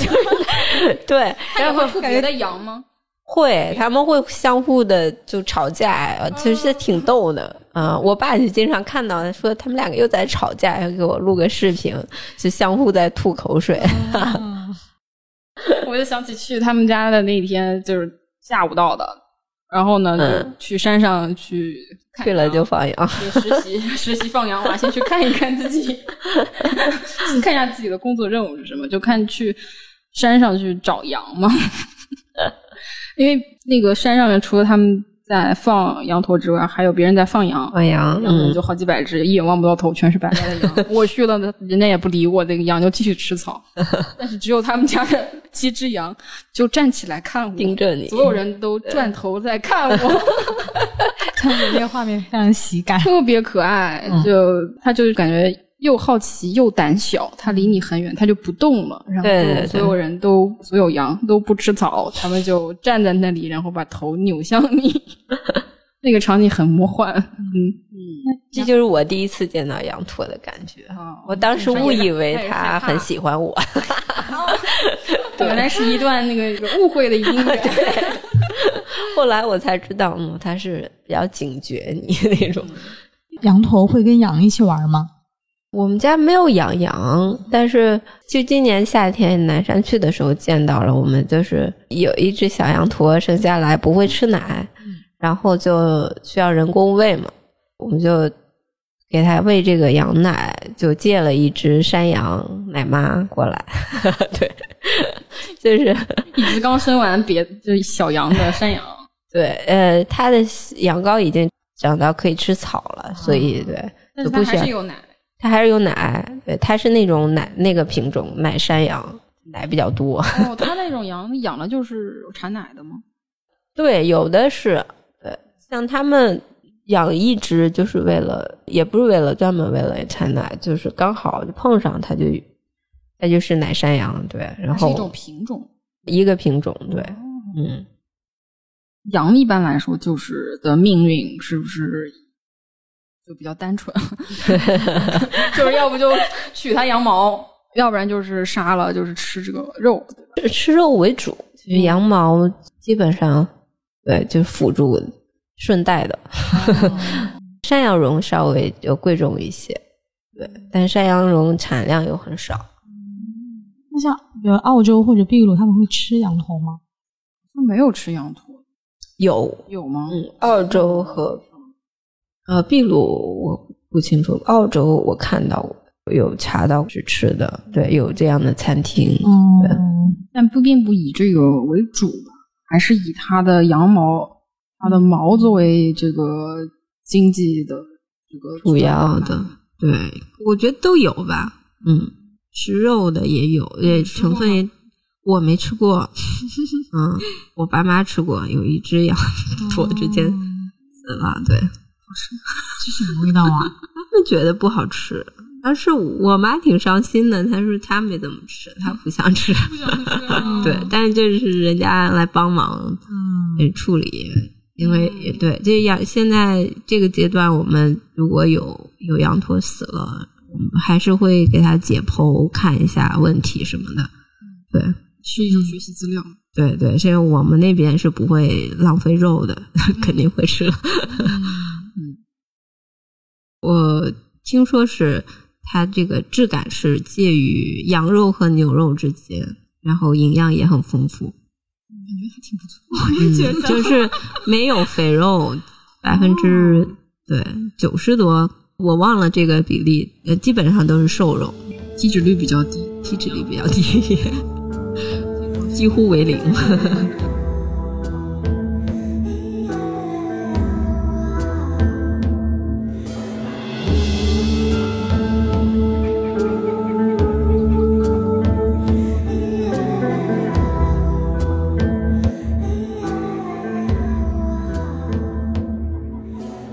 对，然后特别的羊吗？会，他们会相互的就吵架，其实挺逗的啊。我爸就经常看到说他们两个又在吵架，要给我录个视频，就相互在吐口水。我就想起去他们家的那天，就是下午到的。然后呢，就去山上去，去了就放羊，实习 实习放羊嘛，先去看一看自己，看一下自己的工作任务是什么，就看去山上去找羊嘛，因为那个山上面除了他们。在放羊驼之外，还有别人在放羊，放羊，然后，就好几百只，一眼望不到头，全是白白的羊。我去了，人家也不理我，那个羊就继续吃草。但是只有他们家的七只羊就站起来看我，盯着你，所有人都转头在看我。他们那个画面非常喜感，特别可爱，就他就是感觉。又好奇又胆小，他离你很远，他就不动了。然后所有人都，所有羊都不吃草，他们就站在那里，然后把头扭向你。那个场景很魔幻。嗯嗯，这就是我第一次见到羊驼的感觉。我当时误以为他很喜欢我。原来是一段那个误会的音乐。后来我才知道，嗯，它是比较警觉你那种。羊驼会跟羊一起玩吗？我们家没有养羊，但是就今年夏天南山去的时候见到了。我们就是有一只小羊驼生下来不会吃奶，然后就需要人工喂嘛，我们就给它喂这个羊奶，就借了一只山羊奶妈过来。对，就是一只刚生完别就小羊的山羊。对，呃，它的羊羔已经长到可以吃草了，所以对，但是就不需要它还是有奶。它还是有奶，对，它是那种奶那个品种奶山羊，奶比较多。哦，它那种羊养了就是产奶的吗？对，有的是，对，像他们养一只就是为了，也不是为了专门为了产奶，就是刚好就碰上它就，它就是奶山羊，对，然后是一种品种。一个品种，对，哦嗯，羊一般来说就是的命运是不是就比较单纯？就是要不就取它羊毛，要不然就是杀了就是吃这个肉。是吃肉为主，其实羊毛基本上对，就是辅助顺带的。山羊绒稍微就贵重一些，对，但山羊绒产量又很少。那像比如澳洲或者秘鲁，他们会吃羊驼吗？它没有吃羊驼，有，有吗？嗯，澳洲和呃秘鲁我不清楚，澳洲我看到过有查到是吃的，对，有这样的餐厅。对嗯，但不并不以这个为主吧，还是以它的羊毛、它的毛作为这个经济的这个主要的，对，我觉得都有吧。嗯，吃肉的也有，也成分也我没吃过。嗯，我爸妈吃过，有一只羊 驼之前死了，对，是什么味道啊？他们觉得不好吃。但是我妈挺伤心的，她说她没怎么吃，她不想吃。对，但是这是人家来帮忙嗯呃处理，因为也对，这羊现在这个阶段，我们如果有有羊驼死了，我们还是会给它解剖，看一下问题什么的。对是一种学习资料。对对，这个我们那边是不会浪费肉的，肯定会吃了。嗯，我听说是它这个质感是介于羊肉和牛肉之间，然后营养也很丰富。感觉还挺不错，我也觉嗯，得。就是没有肥肉，百分之对九十多，我忘了这个比例，呃，基本上都是瘦肉，体脂率比较低。体脂率比较低，几乎为零。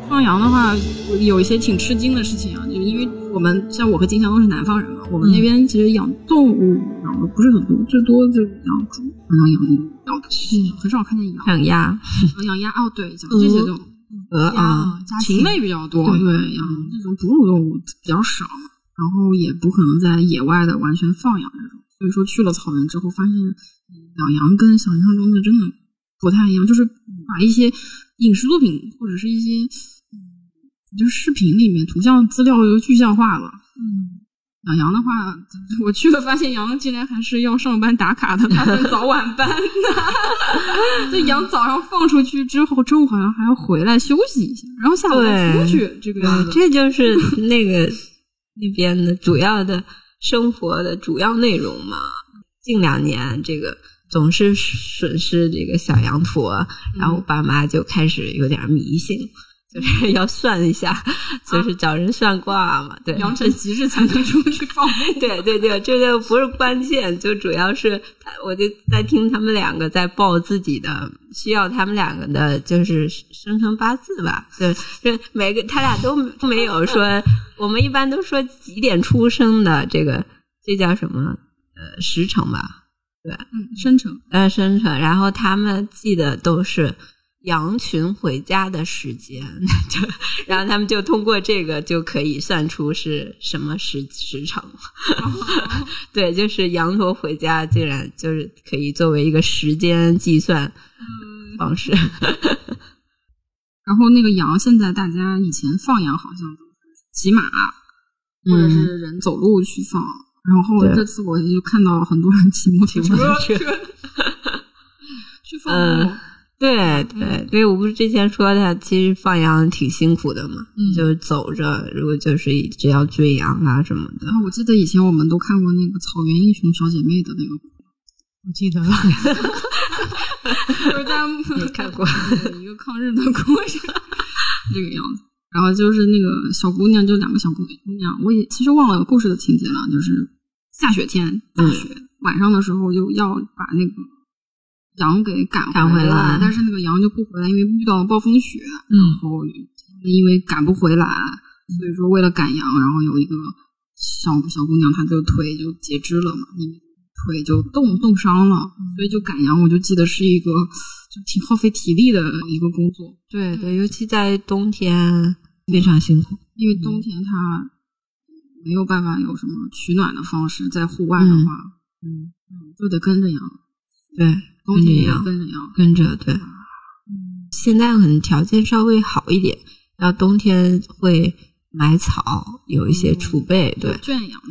放羊的话，有一些挺吃惊的事情啊，就是因为我们像我和金强都是南方人嘛，我们那边其实养动物养的不是很多，最多就养猪，然后养牛，养的很少看见羊，养鸭、养鸭哦，对，养这些动物。鹅啊，禽类比较多，对，养这种哺乳动物比较少，然后也不可能在野外的完全放养这种。所以说去了草原之后，发现养羊跟想象中的真的不太一样，就是把一些影视作品或者是一些嗯，就是视频里面图像资料又具象化了。嗯，养羊的话，我去了发现羊竟然还是要上班打卡的，他们早晚班的。这羊早上放出去之后，中午好像还要回来休息一下，然后下午再出去，这个样子。这就是那个那边的主要的生活的主要内容嘛。近两年这个总是损失这个小羊驼，然后我爸妈就开始有点迷信。就是要算一下，就是找人算卦嘛。对，羊城吉日才能出去放牧。对对对，这个不是关键，就主要是他，我就在听他们两个在报自己的，需要他们两个的，就是生辰八字吧。对，这每个他俩都没有说，我们一般都说几点出生的，这个这叫什么？呃，时辰吧。对，嗯，生辰，呃，生辰。然后他们记得都是。羊群回家的时间，就然后他们就通过这个就可以算出是什么时时长。对，就是羊驼回家，竟然就是可以作为一个时间计算方式。然后那个羊，现在大家以前放羊好像都是骑马，或者是人走路去放。然后这次我就看到很多人骑摩托车 去放牧。对对对，我不是之前说他其实放羊挺辛苦的嘛，嗯、就是走着，如果就是一直要追羊啊什么的。然后我记得以前我们都看过那个《草原英雄小姐妹》的那个，我记得了，就是在没看过 一个抗日的故事，这个样子。然后就是那个小姑娘，就两个小姑娘，我也其实忘了故事的情节了。就是下雪天，大雪，晚上的时候就要把那个羊给赶赶回来，但是那个羊就不回来，因为遇到了暴风雪。嗯，然后因为赶不回来，所以说为了赶羊，然后有一个小小姑娘，她的腿就截肢了嘛，因为腿就冻冻伤了，所以就赶羊，我就记得是一个就挺耗费体力的一个工作。对对，尤其在冬天非常辛苦，因为冬天它没有办法有什么取暖的方式，在户外的话，嗯嗯，就得跟着羊。对，冬天也跟着羊，跟着羊。跟着对。现在可能条件稍微好一点，然后冬天会买草，有一些储备，对。圈养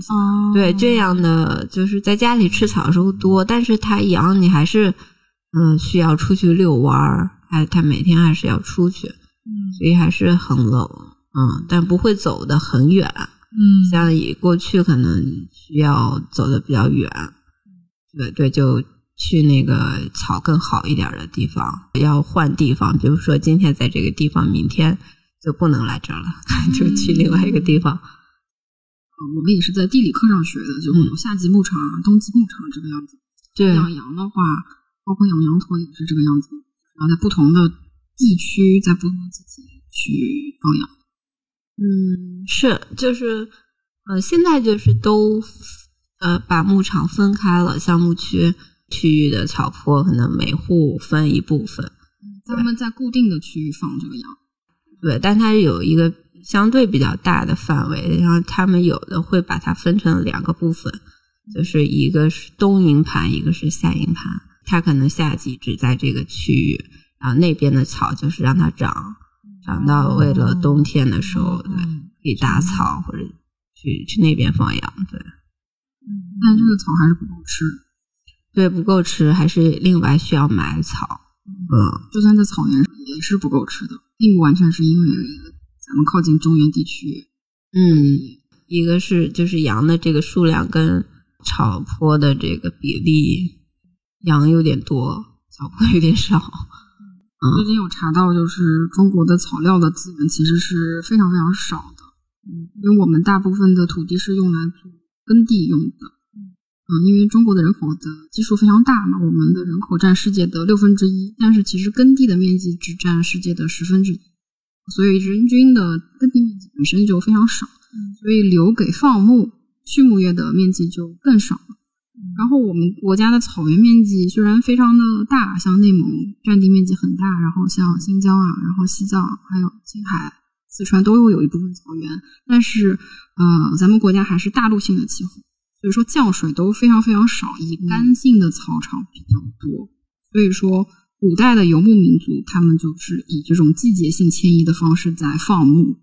对，圈养的就是在家里吃草的时候多，但是它羊你还是嗯、需要出去遛弯儿，还它每天还是要出去，嗯所以还是很冷，嗯，但不会走得很远，嗯，像以过去可能需要走的比较远，对对，就去那个草更好一点的地方，要换地方，比如说今天在这个地方，明天就不能来这儿了，就去另外一个地方。呃我们也是在地理课上学的，就夏季牧场、啊、冬季牧场这个样子。对养羊的话，包括养羊驼也是这个样子，然后在不同的地区，在不同的季节去放羊。嗯，是，就是，呃，现在就是都，呃，把牧场分开了，像牧区区域的草坡，可能每户分一部分，他们在固定的区域放这个羊。对，但它有一个相对比较大的范围，然后他们有的会把它分成两个部分，就是一个是冬营盘，一个是夏营盘，它可能夏季只在这个区域，然后那边的草就是让它长，长到为了冬天的时候，对，可以打草或者去去那边放羊，对。但这个草还是不够吃，对，不够吃，还是另外需要买草。嗯，就算在草原上也是不够吃的，并不完全是因为咱们靠近中原地区。嗯，一个是就是羊的这个数量跟草坡的这个比例，羊有点多，草坡有点少。嗯最近有查到，就是中国的草料的资源其实是非常非常少的。嗯，因为我们大部分的土地是用来做耕地用的。嗯，因为中国的人口的基数非常大嘛，我们的人口占世界的六分之一，但是其实耕地的面积只占世界的十分之一，所以人均的耕地面积本身就非常少，所以留给放牧、畜牧业的面积就更少了。然后我们国家的草原面积虽然非常的大，像内蒙占地面积很大，然后像新疆啊，然后西藏还有青海、四川都有一部分草原，但是呃，咱们国家还是大陆性的气候，所以说降水都非常非常少，以干性的草场比较多。所以说，古代的游牧民族他们就是以这种季节性迁移的方式在放牧，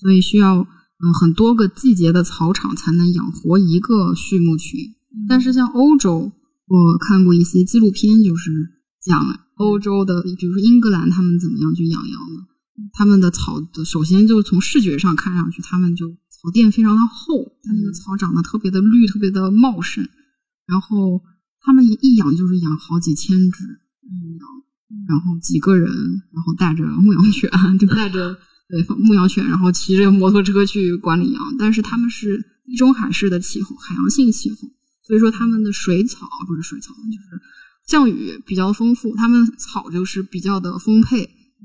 所以需要嗯、呃很多个季节的草场才能养活一个畜牧群。但是像欧洲，我看过一些纪录片，就是讲欧洲的，比如说英格兰，他们怎么样去养羊的。他们的草的，首先就从视觉上看上去，他们就草甸非常的厚，它那个草长得特别的绿，特别的茂盛。然后他们一一养就是养好几千只羊，然后几个人，然后带着牧羊犬，就带着 对牧羊犬，然后骑着摩托车去管理羊。但是他们是地中海式的气候，海洋性气候。所以说他们的水草不是水草，就是降雨比较丰富，他们草就是比较的丰沛，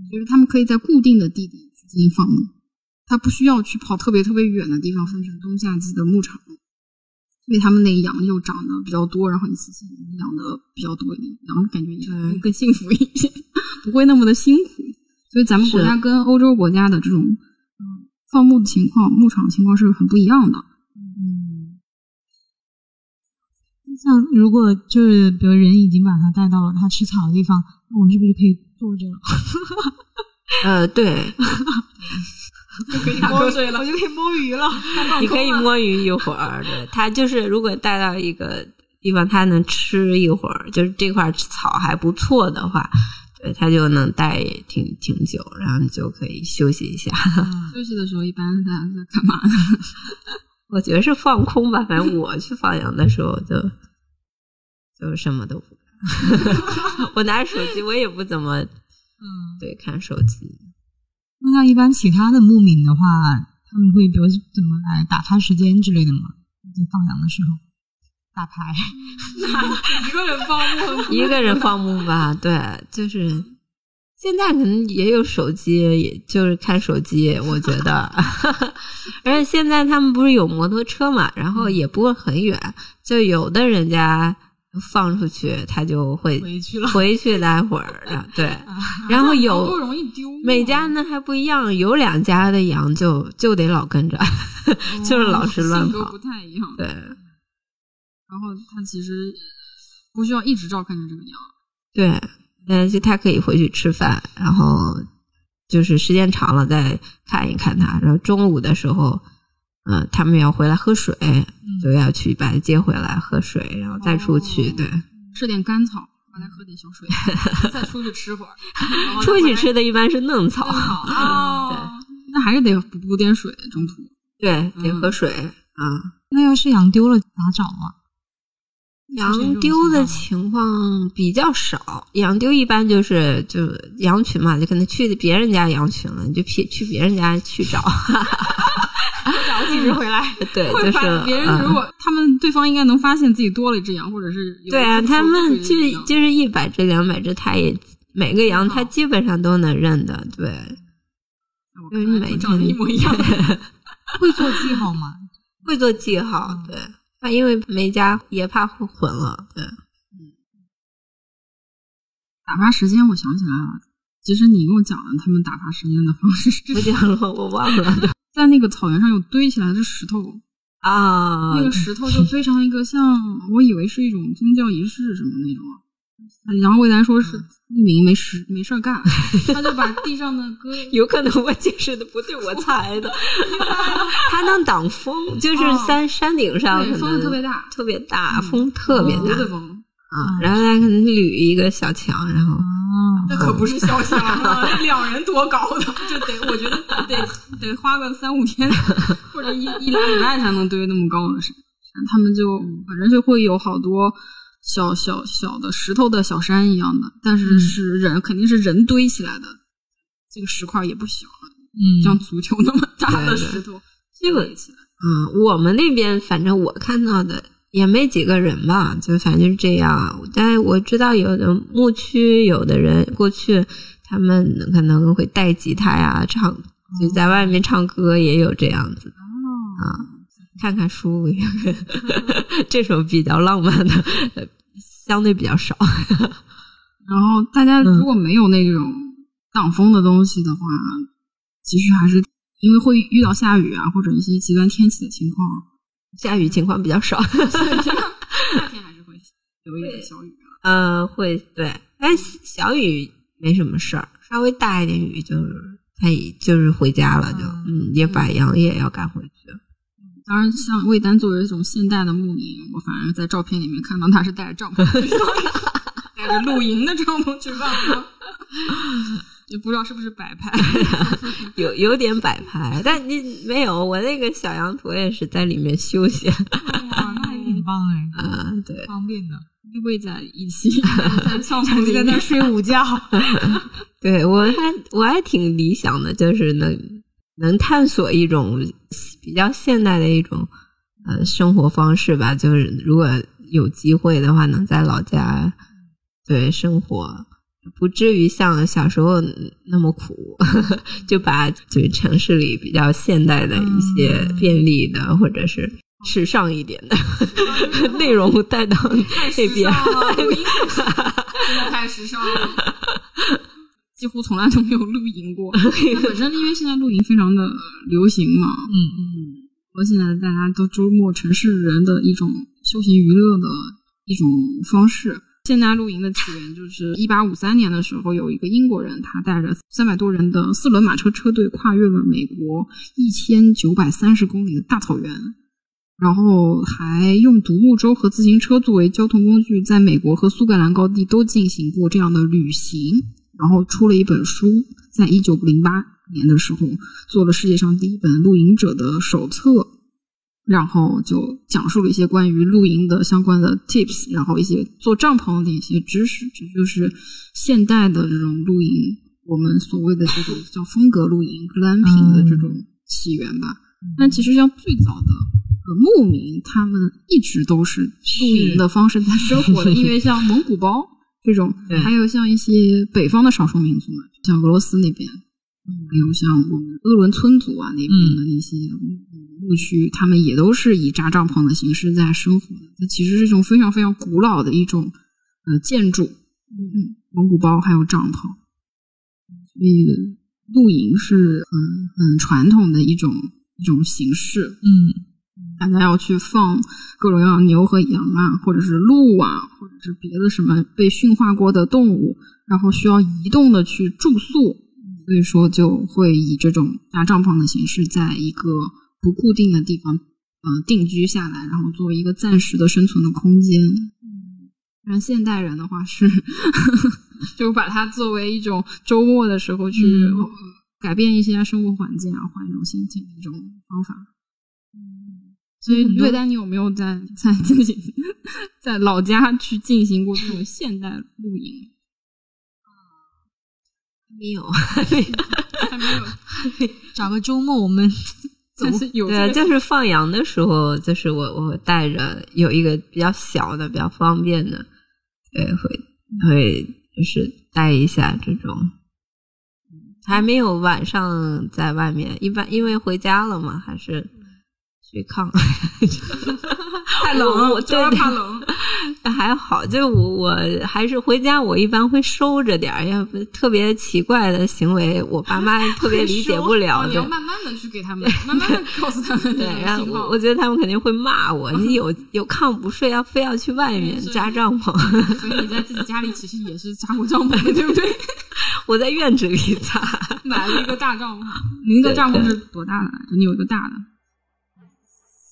就是他们可以在固定的地点去进行放牧，它不需要去跑特别特别远的地方分成冬夏季的牧场，所以他们那个羊又长得比较多，然后一次性养的比较多一点，然后感觉也会更幸福一些，不会那么的辛苦。所以咱们国家跟欧洲国家的这种嗯放牧的情况、牧场情况是很不一样的。嗯像如果就是比如人已经把它带到了它吃草的地方，那我是不是就可以坐着了？呃，对，可以摸水了，我就可以摸鱼了。你可以摸鱼一会儿。对，它就是如果带到一个地方，它能吃一会儿，就是这块草还不错的话，对，它就能待挺挺久，然后你就可以休息一下。休息的时候一般大家在干嘛呢？我觉得是放空吧，反正我去放羊的时候就就什么都不干。我拿着手机，我也不怎么，嗯，对，看手机。那像一般其他的牧民的话，他们会比如怎么来打发时间之类的吗？在放羊的时候打牌，一个人放牧，一个人放牧吧，对，就是。现在可能也有手机，也就是看手机，我觉得。而且现在他们不是有摩托车嘛，然后也不会很远，就有的人家放出去，它就会回去了，回去待会儿的，对。然后有不容易丢，每家呢还不一样，有两家的羊就就得老跟着，就是老是乱跑，不太一样。对。然后它其实不需要一直照看着这个羊，对。嗯，就它可以回去吃饭，然后就是时间长了再看一看它。然后中午的时候，嗯，他们要回来喝水，就要去把它接回来喝水，然后再出去。对，吃点干草，回来喝点小水，再出去吃会儿。出去吃的一般是嫩草。哦，那还是得补补点水，中途。对，得喝水。啊，那要是羊丢了咋找啊？羊丢的情况比较少，羊丢一般就是就羊群嘛，就可能去别人家羊群了，你就去去别人家去找，找几只回来。对，就是别人如果他们对方应该能发现自己多了一只羊，或者是对啊，他们就是就是一百只两百只，他也每个羊他基本上都能认的，对，因为每长得一模一样，会做记号吗？会做记号，对。啊，因为没家也怕混了，对。打发时间，我想起来了，其实你跟我讲了他们打发时间的方式，我讲了，我忘了。在那个草原上有堆起来的石头啊，那个石头就非常一个像，我以为是一种宗教仪式什么那种。然后魏丹说是牧民没事没事干，他就把地上的割。有可能我解释的不对，我 猜的。它能挡风，就是山山顶上风特别大，特别大，风特别大。风啊，然后他可能捋一个小墙，然后那可不是小墙啊，两人多高的，这得我觉得得得花个三五天或者一一两礼拜才能堆那么高的山。他们就反正就会有好多。小小小的石头的小山一样的，但是是人肯定是人堆起来的，这个石块也不小，嗯，像足球那么大的石头，这个嗯，我们那边反正我看到的也没几个人吧，就反正是这样。但我知道有的牧区有的人过去，他们可能会带吉他呀，唱就在外面唱歌，也有这样子的啊。看看书，这种比较浪漫的，相对比较少。然后大家如果没有那种挡风的东西的话，其实还是因为会遇到下雨啊，或者一些极端天气的情况。下雨情况比较少，夏天还是会有一点小雨。嗯，会对，但小雨没什么事儿，稍微大一点雨就是可以，就是回家了，就嗯，也把羊也要赶回去。当然，像魏丹作为一种现代的牧民，我反而在照片里面看到他是带着帐篷，带着露营的帐篷去放羊，也不知道是不是摆拍，有有点摆拍，但你没有，我那个小羊驼也是在里面休息，哇，那也挺棒哎，嗯，对，方便的，依偎在一起，在帐篷里在那睡午觉，对我还我还挺理想的，就是能。能探索一种比较现代的一种呃生活方式吧，就是如果有机会的话，能在老家对生活，不至于像小时候那么苦，就把就是城市里比较现代的一些便利的或者是时尚一点的 内容带到那边，真的太时尚了。几乎从来都没有露营过。本身因为现在露营非常的流行嘛，嗯嗯，和现在大家都周末城市人的一种休闲娱乐的一种方式。现代露营的起源就是一八五三年的时候，有一个英国人，他带着三百多人的四轮马车车队，跨越了美国一千九百三十公里的大草原，然后还用独木舟和自行车作为交通工具，在美国和苏格兰高地都进行过这样的旅行。然后出了一本书，在一九零八年的时候做了世界上第一本露营者的手册。然后就讲述了一些关于露营的相关的 tips，然后一些做帐篷的一些知识。这就是现代的这种露营，我们所谓的这种叫风格露营 glamping 的这种起源吧。但其实像最早的呃牧民，他们一直都是露营的方式在生活的，因为像蒙古包这种，还有像一些北方的少数民族嘛，像俄罗斯那边，还有像我们鄂伦春族啊那边的那些牧区，他们也都是以扎帐篷的形式在生活的。它其实是一种非常非常古老的一种呃建筑，嗯，蒙古包还有帐篷，所以露营是很很传统的一种。一种形式，嗯，大家要去放各种各样牛和羊啊，或者是鹿啊，或者是别的什么被驯化过的动物，然后需要移动的去住宿，所以说就会以这种搭帐篷的形式，在一个不固定的地方，呃，定居下来，然后作为一个暂时的生存的空间。嗯，现代人的话是，就把它作为一种周末的时候去。改变一些生活环境啊，换一种心情的一种方法。嗯，所以瑞丹，你有没有在在自己 在老家去进行过这种现代露营？没有，还没有。找个周末我们但是有对，就是放羊的时候，就是我我带着有一个比较小的、比较方便的，对，会会就是带一下这种。还没有晚上在外面，一般因为回家了嘛，还是去炕。太冷，我对怕冷。还好，就我我还是回家，我一般会收着点儿，要不特别奇怪的行为，我爸妈 特别理解不了。你要慢慢的去给他们，慢慢的告诉他们。对，然后我我觉得他们肯定会骂我，你有有炕不睡，要非要去外面扎帐篷。所以你在自己家里其实也是扎过帐篷的，对不对？我在院子里扎，买了一个大帐篷。您的帐篷是多大的？你有一个大的。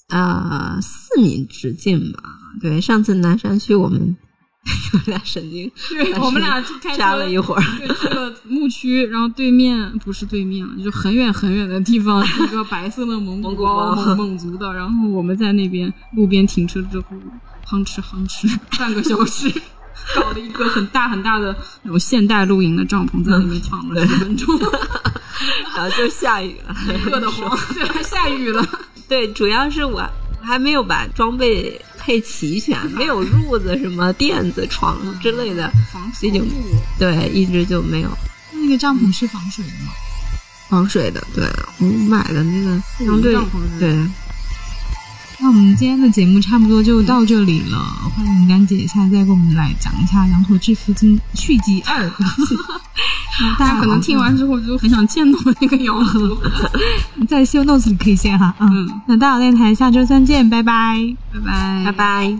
呃，四米直径吧。对，上次南山区我们有俩神经，对我们俩扎了一会儿，去了牧区，然后对面不是对面了，就很远很远的地方，一个白色的蒙古包，蒙蒙族的。然后我们在那边路边停车之后，哼哧哼哧半个小时，搞了一个很大很大的那种现代露营的帐篷，在里面躺了十分钟，然后就下雨了，热得慌，对，还下雨了。对，主要是我还没有把装备配齐全，没有褥子、什么垫子、床之类的，防水就对，一直就没有。那个帐篷是防水的吗？防水的，对，我买的那个相对对。那我们今天的节目差不多就到这里了，欢迎甘姐下次再跟我们来讲一下《羊驼致富经》续集二。大家可能听完之后就很想见到那个羊驼，在修 notes 里可以见哈。嗯，那大佬电台下周三见，拜拜，拜拜，拜拜。